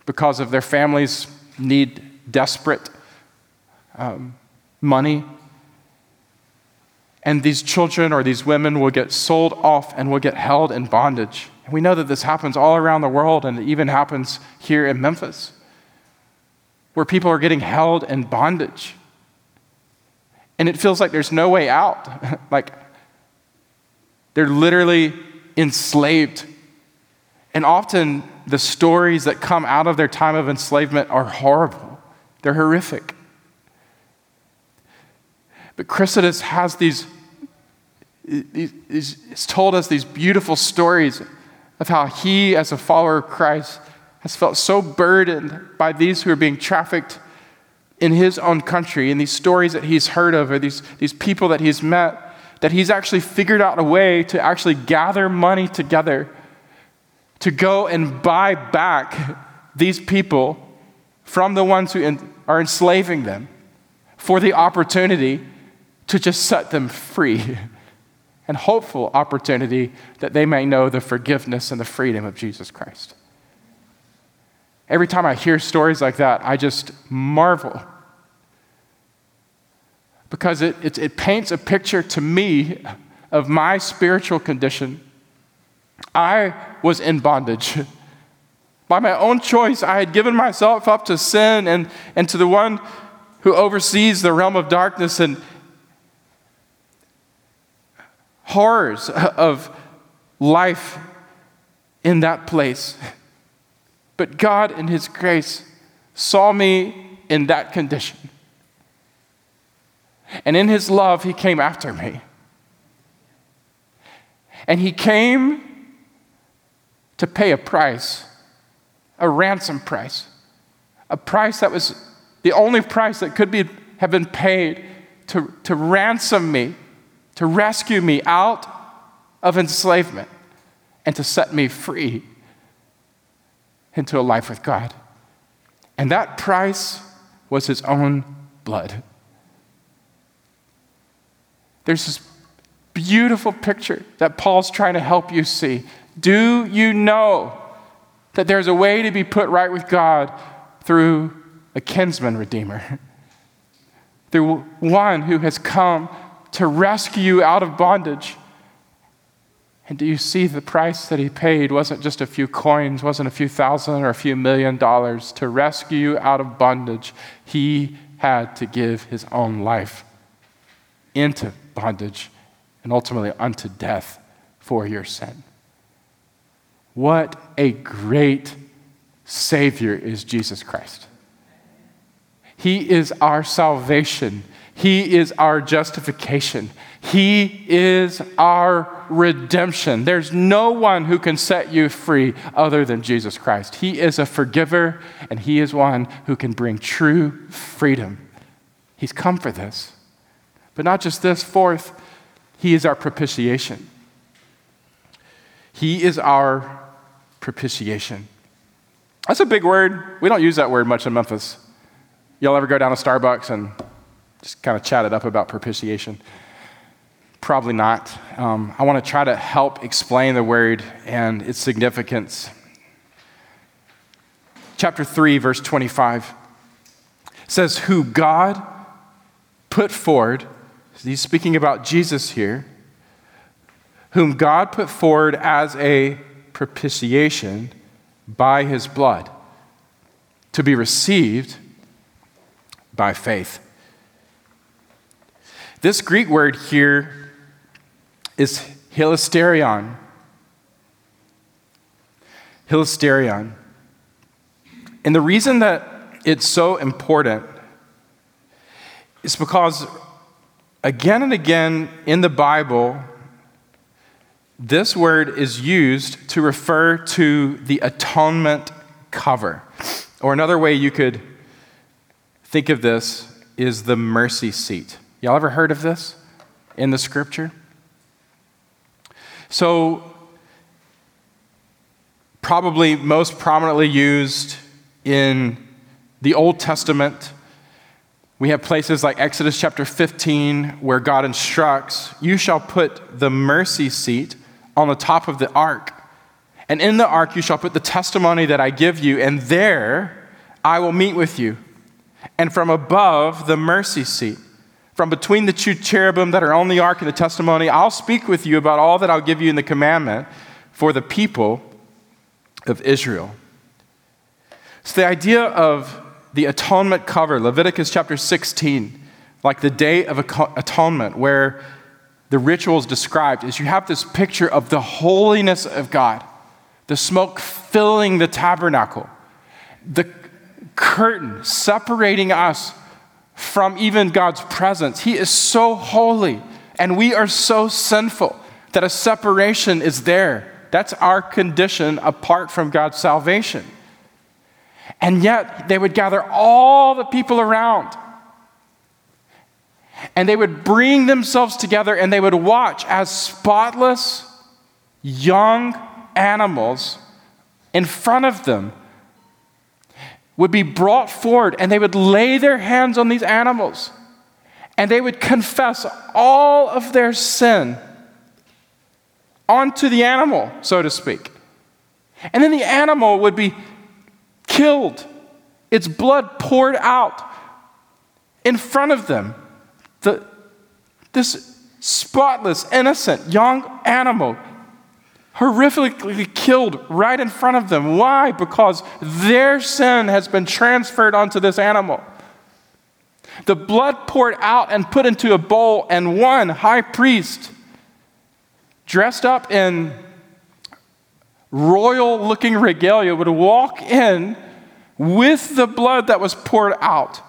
because of their families need desperate um, money. And these children or these women will get sold off and will get held in bondage. And we know that this happens all around the world and it even happens here in Memphis, where people are getting held in bondage. And it feels like there's no way out. like they're literally enslaved. And often the stories that come out of their time of enslavement are horrible, they're horrific. But Chrysidas has these, he's told us these beautiful stories of how he, as a follower of Christ, has felt so burdened by these who are being trafficked in his own country, and these stories that he's heard of, or these, these people that he's met, that he's actually figured out a way to actually gather money together to go and buy back these people from the ones who are enslaving them for the opportunity to just set them free and hopeful opportunity that they may know the forgiveness and the freedom of Jesus Christ. Every time I hear stories like that, I just marvel because it, it, it paints a picture to me of my spiritual condition I was in bondage. By my own choice, I had given myself up to sin and, and to the one who oversees the realm of darkness and horrors of life in that place. But God, in His grace, saw me in that condition. And in His love, He came after me. And He came to pay a price, a ransom price, a price that was the only price that could be, have been paid to, to ransom me, to rescue me out of enslavement, and to set me free into a life with God. And that price was his own blood. There's this beautiful picture that Paul's trying to help you see. Do you know that there's a way to be put right with God through a kinsman redeemer? through one who has come to rescue you out of bondage and do you see the price that he paid wasn't just a few coins, wasn't a few thousand or a few million dollars to rescue you out of bondage? He had to give his own life into bondage and ultimately unto death for your sin. What a great Savior is Jesus Christ. He is our salvation. He is our justification. He is our redemption. There's no one who can set you free other than Jesus Christ. He is a forgiver, and He is one who can bring true freedom. He's come for this. But not just this, fourth, He is our propitiation. He is our propitiation. That's a big word. We don't use that word much in Memphis. Y'all ever go down to Starbucks and just kind of chat it up about propitiation? Probably not. Um, I want to try to help explain the word and its significance. Chapter 3, verse 25 says, Who God put forward, he's speaking about Jesus here, whom God put forward as a propitiation by his blood to be received by faith. This Greek word here is hilasterion. Hilasterion. And the reason that it's so important is because again and again in the Bible, this word is used to refer to the atonement cover. Or another way you could think of this is the mercy seat. Y'all ever heard of this in the scripture? So, probably most prominently used in the Old Testament, we have places like Exodus chapter 15 where God instructs, You shall put the mercy seat on the top of the ark. And in the ark you shall put the testimony that I give you, and there I will meet with you. And from above the mercy seat, from between the two cherubim that are on the ark and the testimony, I'll speak with you about all that I'll give you in the commandment for the people of Israel. So, the idea of the atonement cover, Leviticus chapter 16, like the day of atonement, where the ritual is described, is you have this picture of the holiness of God, the smoke filling the tabernacle, the curtain separating us from even God's presence. He is so holy, and we are so sinful that a separation is there. That's our condition apart from God's salvation. And yet, they would gather all the people around. And they would bring themselves together and they would watch as spotless young animals in front of them would be brought forward and they would lay their hands on these animals and they would confess all of their sin onto the animal, so to speak. And then the animal would be killed, its blood poured out in front of them. The, this spotless, innocent young animal horrifically killed right in front of them. Why? Because their sin has been transferred onto this animal. The blood poured out and put into a bowl, and one high priest, dressed up in royal looking regalia, would walk in with the blood that was poured out.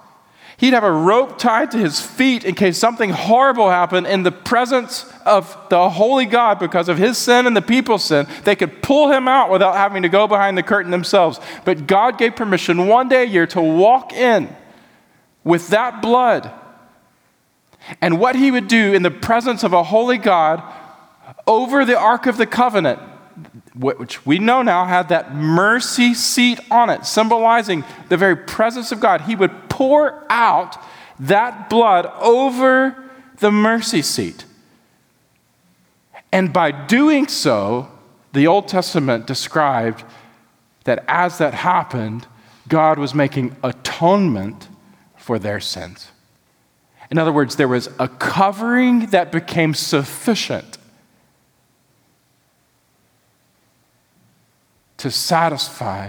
He'd have a rope tied to his feet in case something horrible happened in the presence of the holy God because of his sin and the people's sin. They could pull him out without having to go behind the curtain themselves. But God gave permission one day a year to walk in with that blood. And what he would do in the presence of a holy God over the Ark of the Covenant which we know now had that mercy seat on it, symbolizing the very presence of God. He would pour out that blood over the mercy seat. And by doing so, the Old Testament described that as that happened, God was making atonement for their sins. In other words, there was a covering that became sufficient to satisfy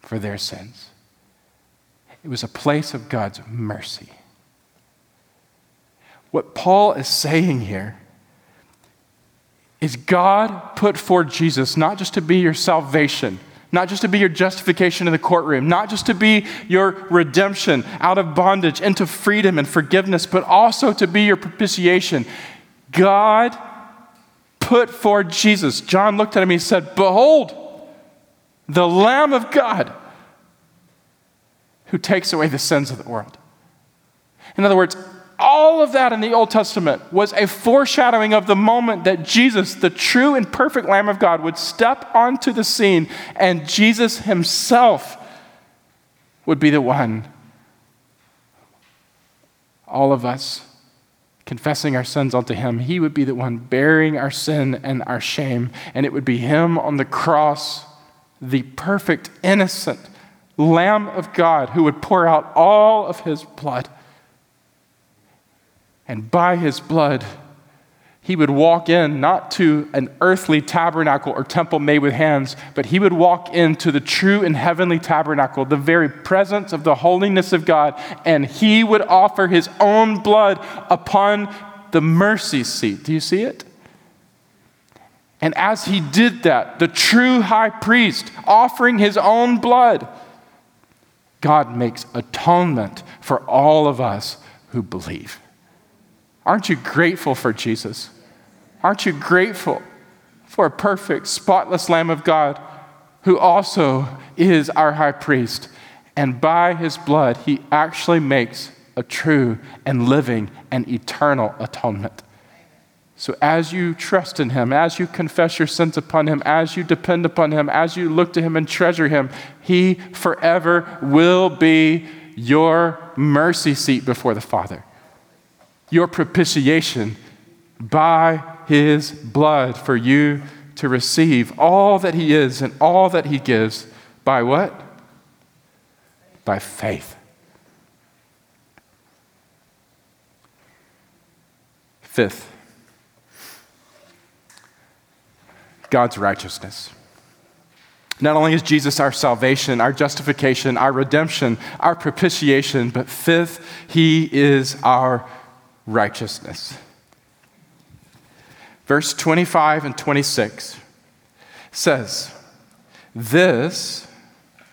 for their sins. It was a place of God's mercy. What Paul is saying here is God put forth Jesus not just to be your salvation, not just to be your justification in the courtroom, not just to be your redemption out of bondage into freedom and forgiveness, but also to be your propitiation. God put forth Jesus. John looked at him and he said, Behold, the Lamb of God who takes away the sins of the world. In other words, all of that in the Old Testament was a foreshadowing of the moment that Jesus, the true and perfect Lamb of God, would step onto the scene and Jesus himself would be the one. All of us confessing our sins unto him, he would be the one bearing our sin and our shame. And it would be him on the cross, the perfect, innocent Lamb of God, who would pour out all of his blood. And by his blood, he would walk in not to an earthly tabernacle or temple made with hands, but he would walk into the true and heavenly tabernacle, the very presence of the holiness of God, and he would offer his own blood upon the mercy seat. Do you see it? And as he did that, the true high priest offering his own blood, God makes atonement for all of us who believe. Aren't you grateful for Jesus? Aren't you grateful for a perfect, spotless Lamb of God who also is our high priest? And by his blood, he actually makes a true and living and eternal atonement. So, as you trust in him, as you confess your sins upon him, as you depend upon him, as you look to him and treasure him, he forever will be your mercy seat before the Father, your propitiation by his blood for you to receive all that he is and all that he gives by what? By faith. Fifth, God's righteousness. Not only is Jesus our salvation, our justification, our redemption, our propitiation, but fifth, he is our righteousness. Verse 25 and 26 says, This,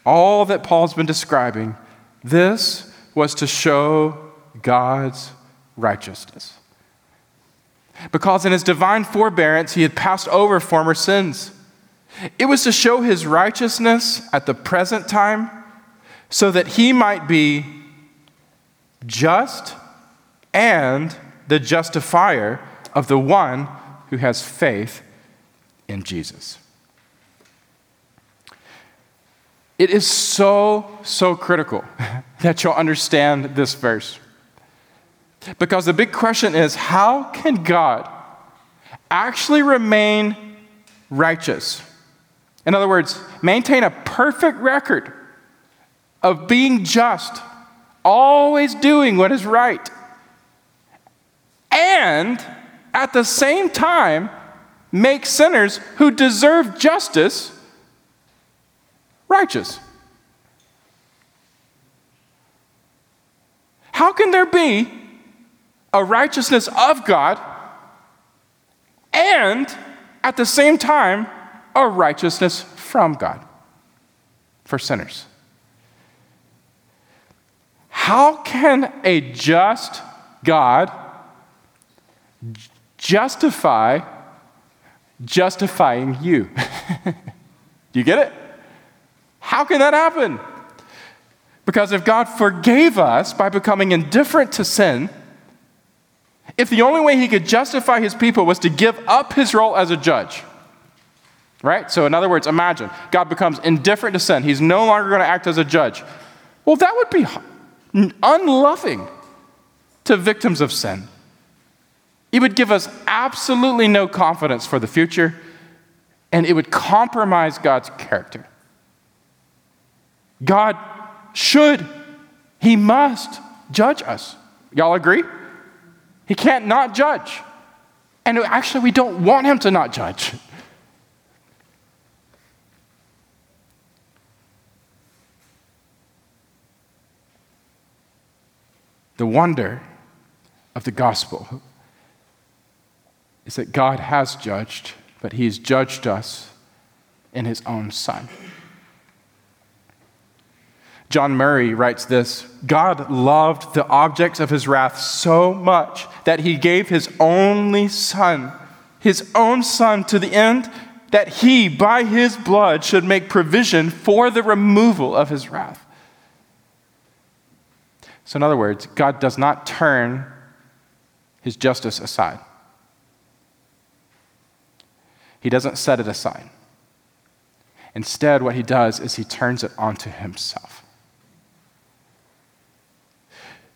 all that Paul's been describing, this was to show God's righteousness. Because in his divine forbearance, he had passed over former sins. It was to show his righteousness at the present time so that he might be just and the justifier of the one who has faith in Jesus. It is so, so critical that you'll understand this verse. Because the big question is how can God actually remain righteous? In other words, maintain a perfect record of being just, always doing what is right, and at the same time, make sinners who deserve justice righteous? How can there be a righteousness of God and at the same time a righteousness from God for sinners? How can a just God justify justifying you? Do you get it? How can that happen? Because if God forgave us by becoming indifferent to sin, if the only way he could justify his people was to give up his role as a judge, right? So, in other words, imagine God becomes indifferent to sin. He's no longer going to act as a judge. Well, that would be unloving to victims of sin. It would give us absolutely no confidence for the future, and it would compromise God's character. God should, He must judge us. Y'all agree? He can't not judge. And actually, we don't want Him to not judge. The wonder of the gospel is that God has judged, but He's judged us in His own Son. John Murray writes this God loved the objects of his wrath so much that he gave his only son, his own son, to the end that he, by his blood, should make provision for the removal of his wrath. So, in other words, God does not turn his justice aside, he doesn't set it aside. Instead, what he does is he turns it onto himself.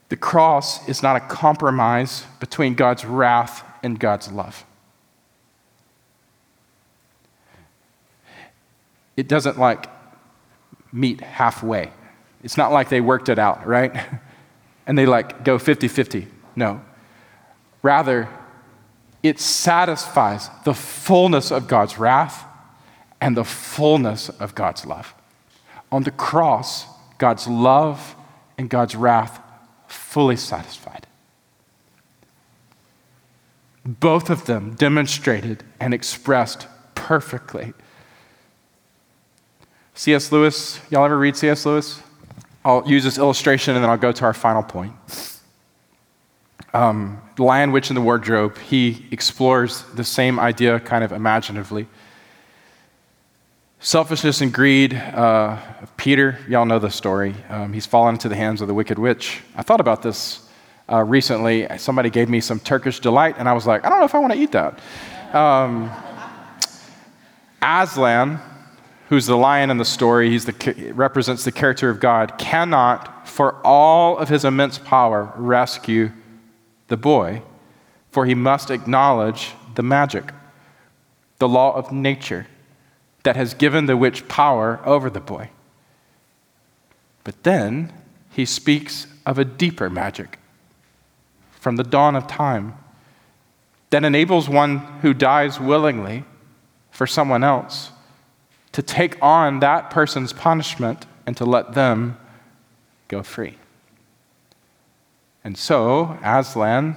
The cross is not a compromise between God's wrath and God's love. It doesn't like meet halfway. It's not like they worked it out, right? And they like go 50 50. No. Rather, it satisfies the fullness of God's wrath and the fullness of God's love. On the cross, God's love and God's wrath fully satisfied. Both of them demonstrated and expressed perfectly. C.S. Lewis, y'all ever read C.S. Lewis? I'll use this illustration and then I'll go to our final point. Um, the Lion, Witch, and the Wardrobe, he explores the same idea kind of imaginatively. Selfishness and greed uh, Peter, y'all know the story. Um, he's fallen into the hands of the wicked witch. I thought about this uh, recently. Somebody gave me some Turkish delight, and I was like, I don't know if I want to eat that. Um, Aslan, who's the lion in the story, he represents the character of God, cannot, for all of his immense power, rescue the boy, for he must acknowledge the magic, the law of nature that has given the witch power over the boy. But then he speaks of a deeper magic from the dawn of time that enables one who dies willingly for someone else to take on that person's punishment and to let them go free. And so, Aslan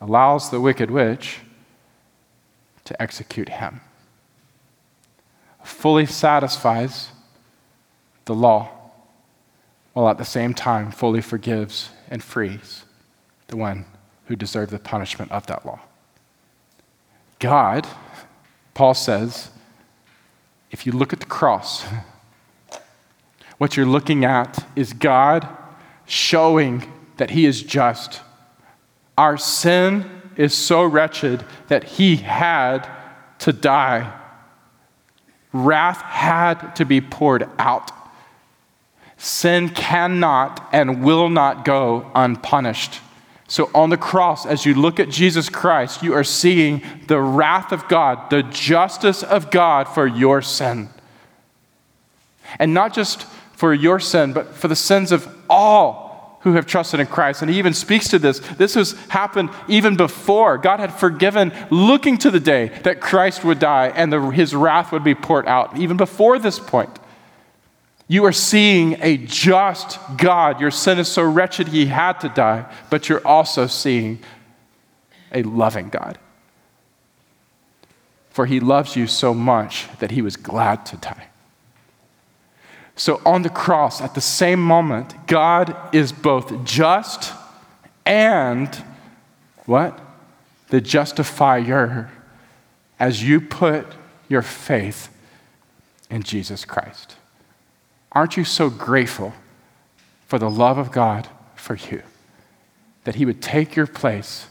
allows the wicked witch to execute him fully satisfies the law, while at the same time fully forgives and frees the one who deserved the punishment of that law. God, Paul says, if you look at the cross, what you're looking at is God showing that He is just. Our sin is so wretched that He had to die Wrath had to be poured out. Sin cannot and will not go unpunished. So, on the cross, as you look at Jesus Christ, you are seeing the wrath of God, the justice of God for your sin. And not just for your sin, but for the sins of all who have trusted in Christ. And he even speaks to this. This has happened even before. God had forgiven, looking to the day that Christ would die and the, his wrath would be poured out, even before this point. You are seeing a just God. Your sin is so wretched he had to die, but you're also seeing a loving God. For he loves you so much that he was glad to die. So on the cross, at the same moment, God is both just and what? The justifier as you put your faith in Jesus Christ. Aren't you so grateful for the love of God for you? That He would take your place,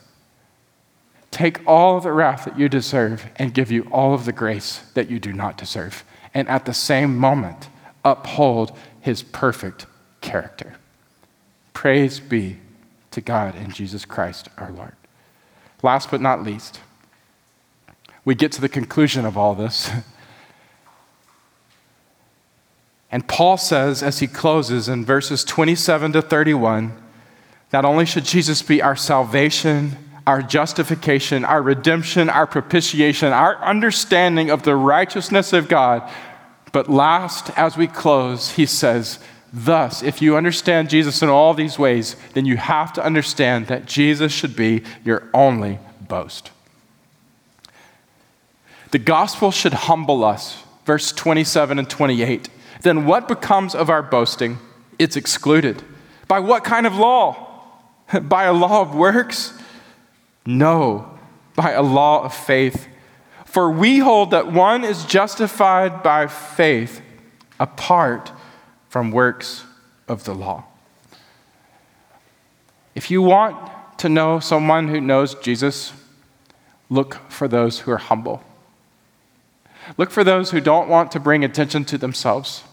take all of the wrath that you deserve, and give you all of the grace that you do not deserve. And at the same moment, uphold His perfect character. Praise be to God and Jesus Christ our Lord. Last but not least, we get to the conclusion of all this. And Paul says, as he closes in verses 27 to 31, not only should Jesus be our salvation, our justification, our redemption, our propitiation, our understanding of the righteousness of God, but last, as we close, he says, Thus, if you understand Jesus in all these ways, then you have to understand that Jesus should be your only boast. The gospel should humble us, verse 27 and 28 then what becomes of our boasting? It's excluded. By what kind of law? By a law of works? No, by a law of faith. For we hold that one is justified by faith apart from works of the law. If you want to know someone who knows Jesus, look for those who are humble. Look for those who don't want to bring attention to themselves.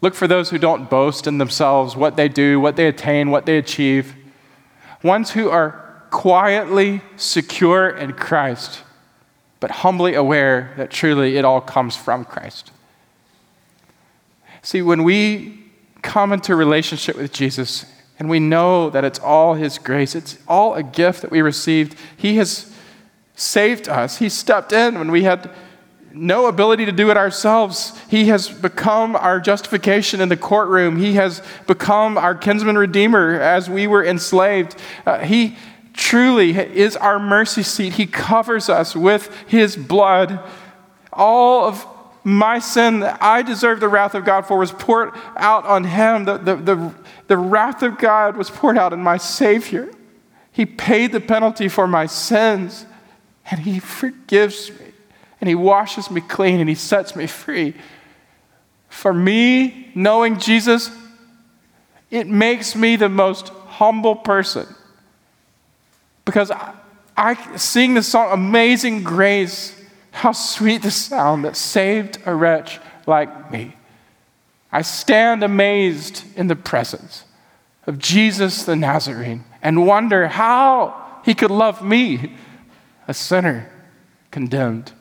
Look for those who don't boast in themselves, what they do, what they attain, what they achieve. Ones who are quietly secure in Christ, but humbly aware that truly it all comes from Christ. See, when we come into relationship with Jesus and we know that it's all His grace, it's all a gift that we received, He has saved us. He stepped in when we had no ability to do it ourselves. He has become our justification in the courtroom. He has become our kinsman redeemer as we were enslaved. Uh, he truly is our mercy seat. He covers us with His blood. All of my sin that I deserve the wrath of God for was poured out on Him. The, the, the, the wrath of God was poured out on my Savior. He paid the penalty for my sins, and He forgives me and He washes me clean and He sets me free. For me, knowing Jesus, it makes me the most humble person. Because I, I sing the song Amazing Grace. How sweet the sound that saved a wretch like me. I stand amazed in the presence of Jesus the Nazarene and wonder how he could love me, a sinner condemned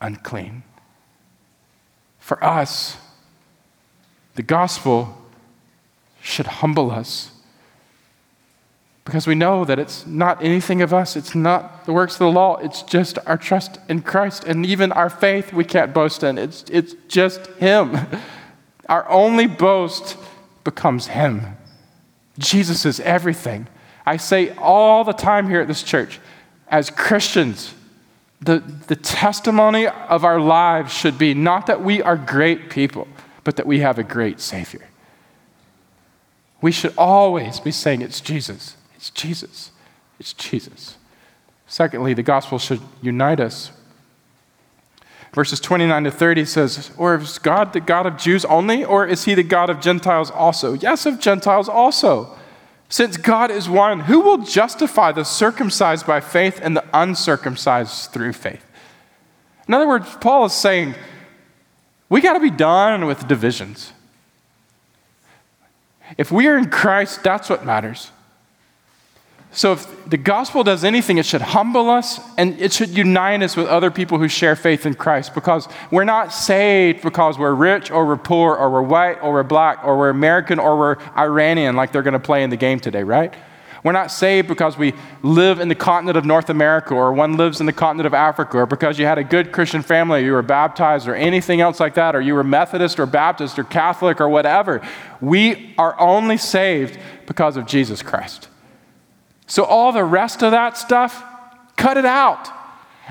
unclean. For us, the gospel should humble us because we know that it's not anything of us, it's not the works of the law, it's just our trust in Christ. And even our faith we can't boast in, it's, it's just Him. Our only boast becomes Him. Jesus is everything. I say all the time here at this church, as Christians, the, the testimony of our lives should be not that we are great people, but that we have a great Savior. We should always be saying, It's Jesus, it's Jesus, it's Jesus. Secondly, the gospel should unite us. Verses 29 to 30 says, Or is God the God of Jews only, or is he the God of Gentiles also? Yes, of Gentiles also. Since God is one, who will justify the circumcised by faith and the uncircumcised through faith? In other words, Paul is saying, we got to be done with divisions. If we are in Christ, that's what matters. So, if the gospel does anything, it should humble us and it should unite us with other people who share faith in Christ because we're not saved because we're rich or we're poor or we're white or we're black or we're American or we're Iranian like they're going to play in the game today, right? We're not saved because we live in the continent of North America or one lives in the continent of Africa or because you had a good Christian family, you were baptized or anything else like that, or you were Methodist or Baptist or Catholic or whatever. We are only saved because of Jesus Christ. So, all the rest of that stuff, cut it out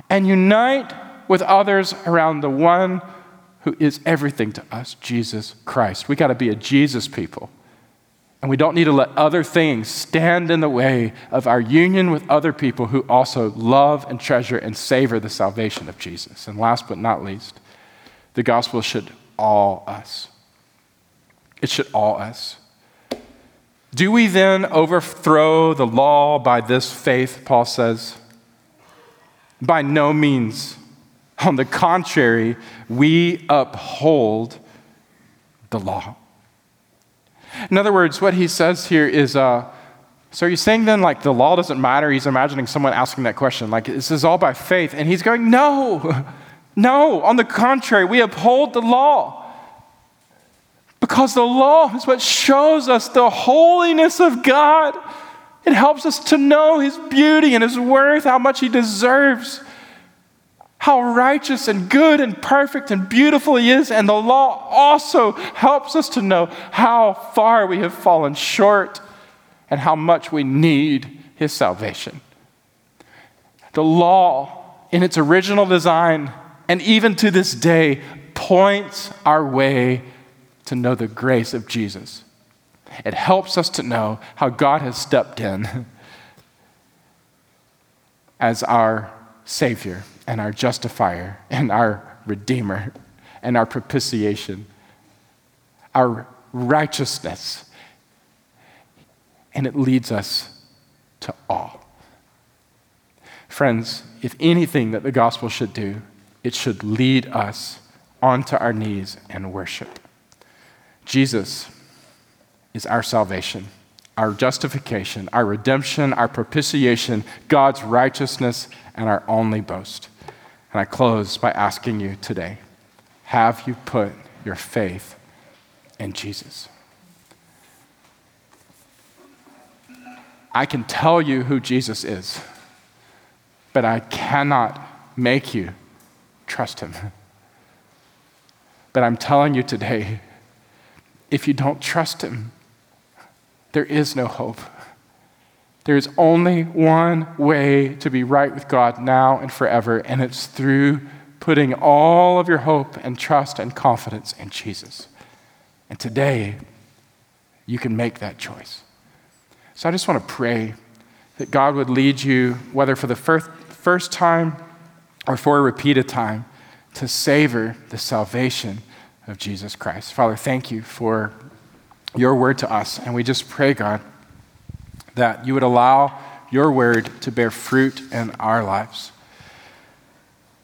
and unite with others around the one who is everything to us, Jesus Christ. We got to be a Jesus people. And we don't need to let other things stand in the way of our union with other people who also love and treasure and savor the salvation of Jesus. And last but not least, the gospel should all us. It should all us. Do we then overthrow the law by this faith, Paul says? By no means. On the contrary, we uphold the law. In other words, what he says here is uh, so are you saying then, like, the law doesn't matter? He's imagining someone asking that question, like, this is all by faith. And he's going, no, no. On the contrary, we uphold the law. Because the law is what shows us the holiness of God. It helps us to know His beauty and His worth, how much He deserves, how righteous and good and perfect and beautiful He is. And the law also helps us to know how far we have fallen short and how much we need His salvation. The law, in its original design, and even to this day, points our way to know the grace of Jesus. It helps us to know how God has stepped in as our Savior and our justifier and our Redeemer and our propitiation, our righteousness. And it leads us to awe. Friends, if anything that the gospel should do, it should lead us onto our knees and worship. Jesus is our salvation, our justification, our redemption, our propitiation, God's righteousness, and our only boast. And I close by asking you today have you put your faith in Jesus? I can tell you who Jesus is, but I cannot make you trust him. But I'm telling you today if you don't trust Him, there is no hope. There is only one way to be right with God now and forever, and it's through putting all of your hope and trust and confidence in Jesus. And today, you can make that choice. So I just want to pray that God would lead you, whether for the first, first time or for a repeated time, to savor the salvation of Jesus Christ. Father, thank you for your word to us. And we just pray, God, that you would allow your word to bear fruit in our lives.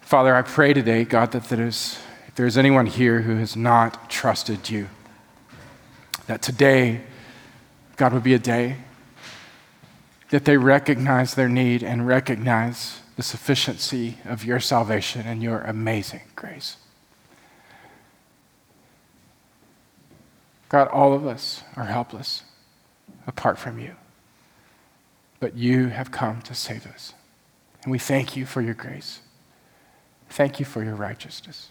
Father, I pray today, God, that there's, if there's anyone here who has not trusted you, that today, God, would be a day that they recognize their need and recognize the sufficiency of your salvation and your amazing grace. God, all of us are helpless apart from you. But you have come to save us. And we thank you for your grace. Thank you for your righteousness.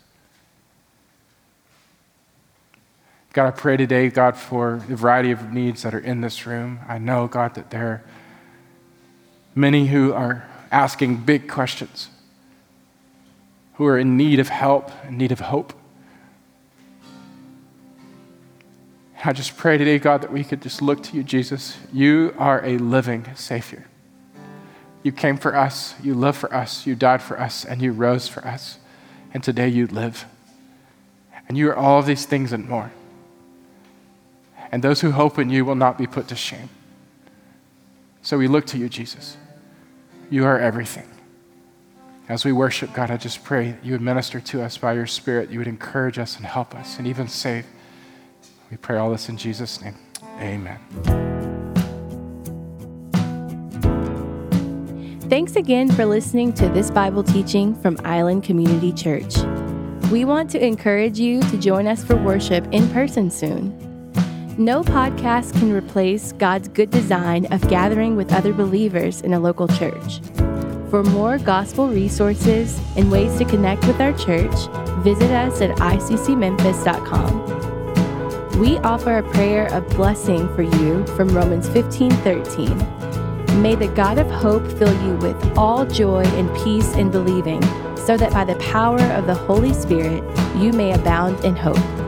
God, I pray today, God, for the variety of needs that are in this room. I know, God, that there are many who are asking big questions, who are in need of help, in need of hope. I just pray today, God, that we could just look to you, Jesus. You are a living Savior. You came for us, you lived for us, you died for us, and you rose for us. And today you live. And you are all of these things and more. And those who hope in you will not be put to shame. So we look to you, Jesus. You are everything. As we worship, God, I just pray you would minister to us by your Spirit. You would encourage us and help us and even save. We pray all this in Jesus' name. Amen. Thanks again for listening to this Bible teaching from Island Community Church. We want to encourage you to join us for worship in person soon. No podcast can replace God's good design of gathering with other believers in a local church. For more gospel resources and ways to connect with our church, visit us at iccmemphis.com. We offer a prayer of blessing for you from Romans 15:13. May the God of hope fill you with all joy and peace in believing, so that by the power of the Holy Spirit you may abound in hope.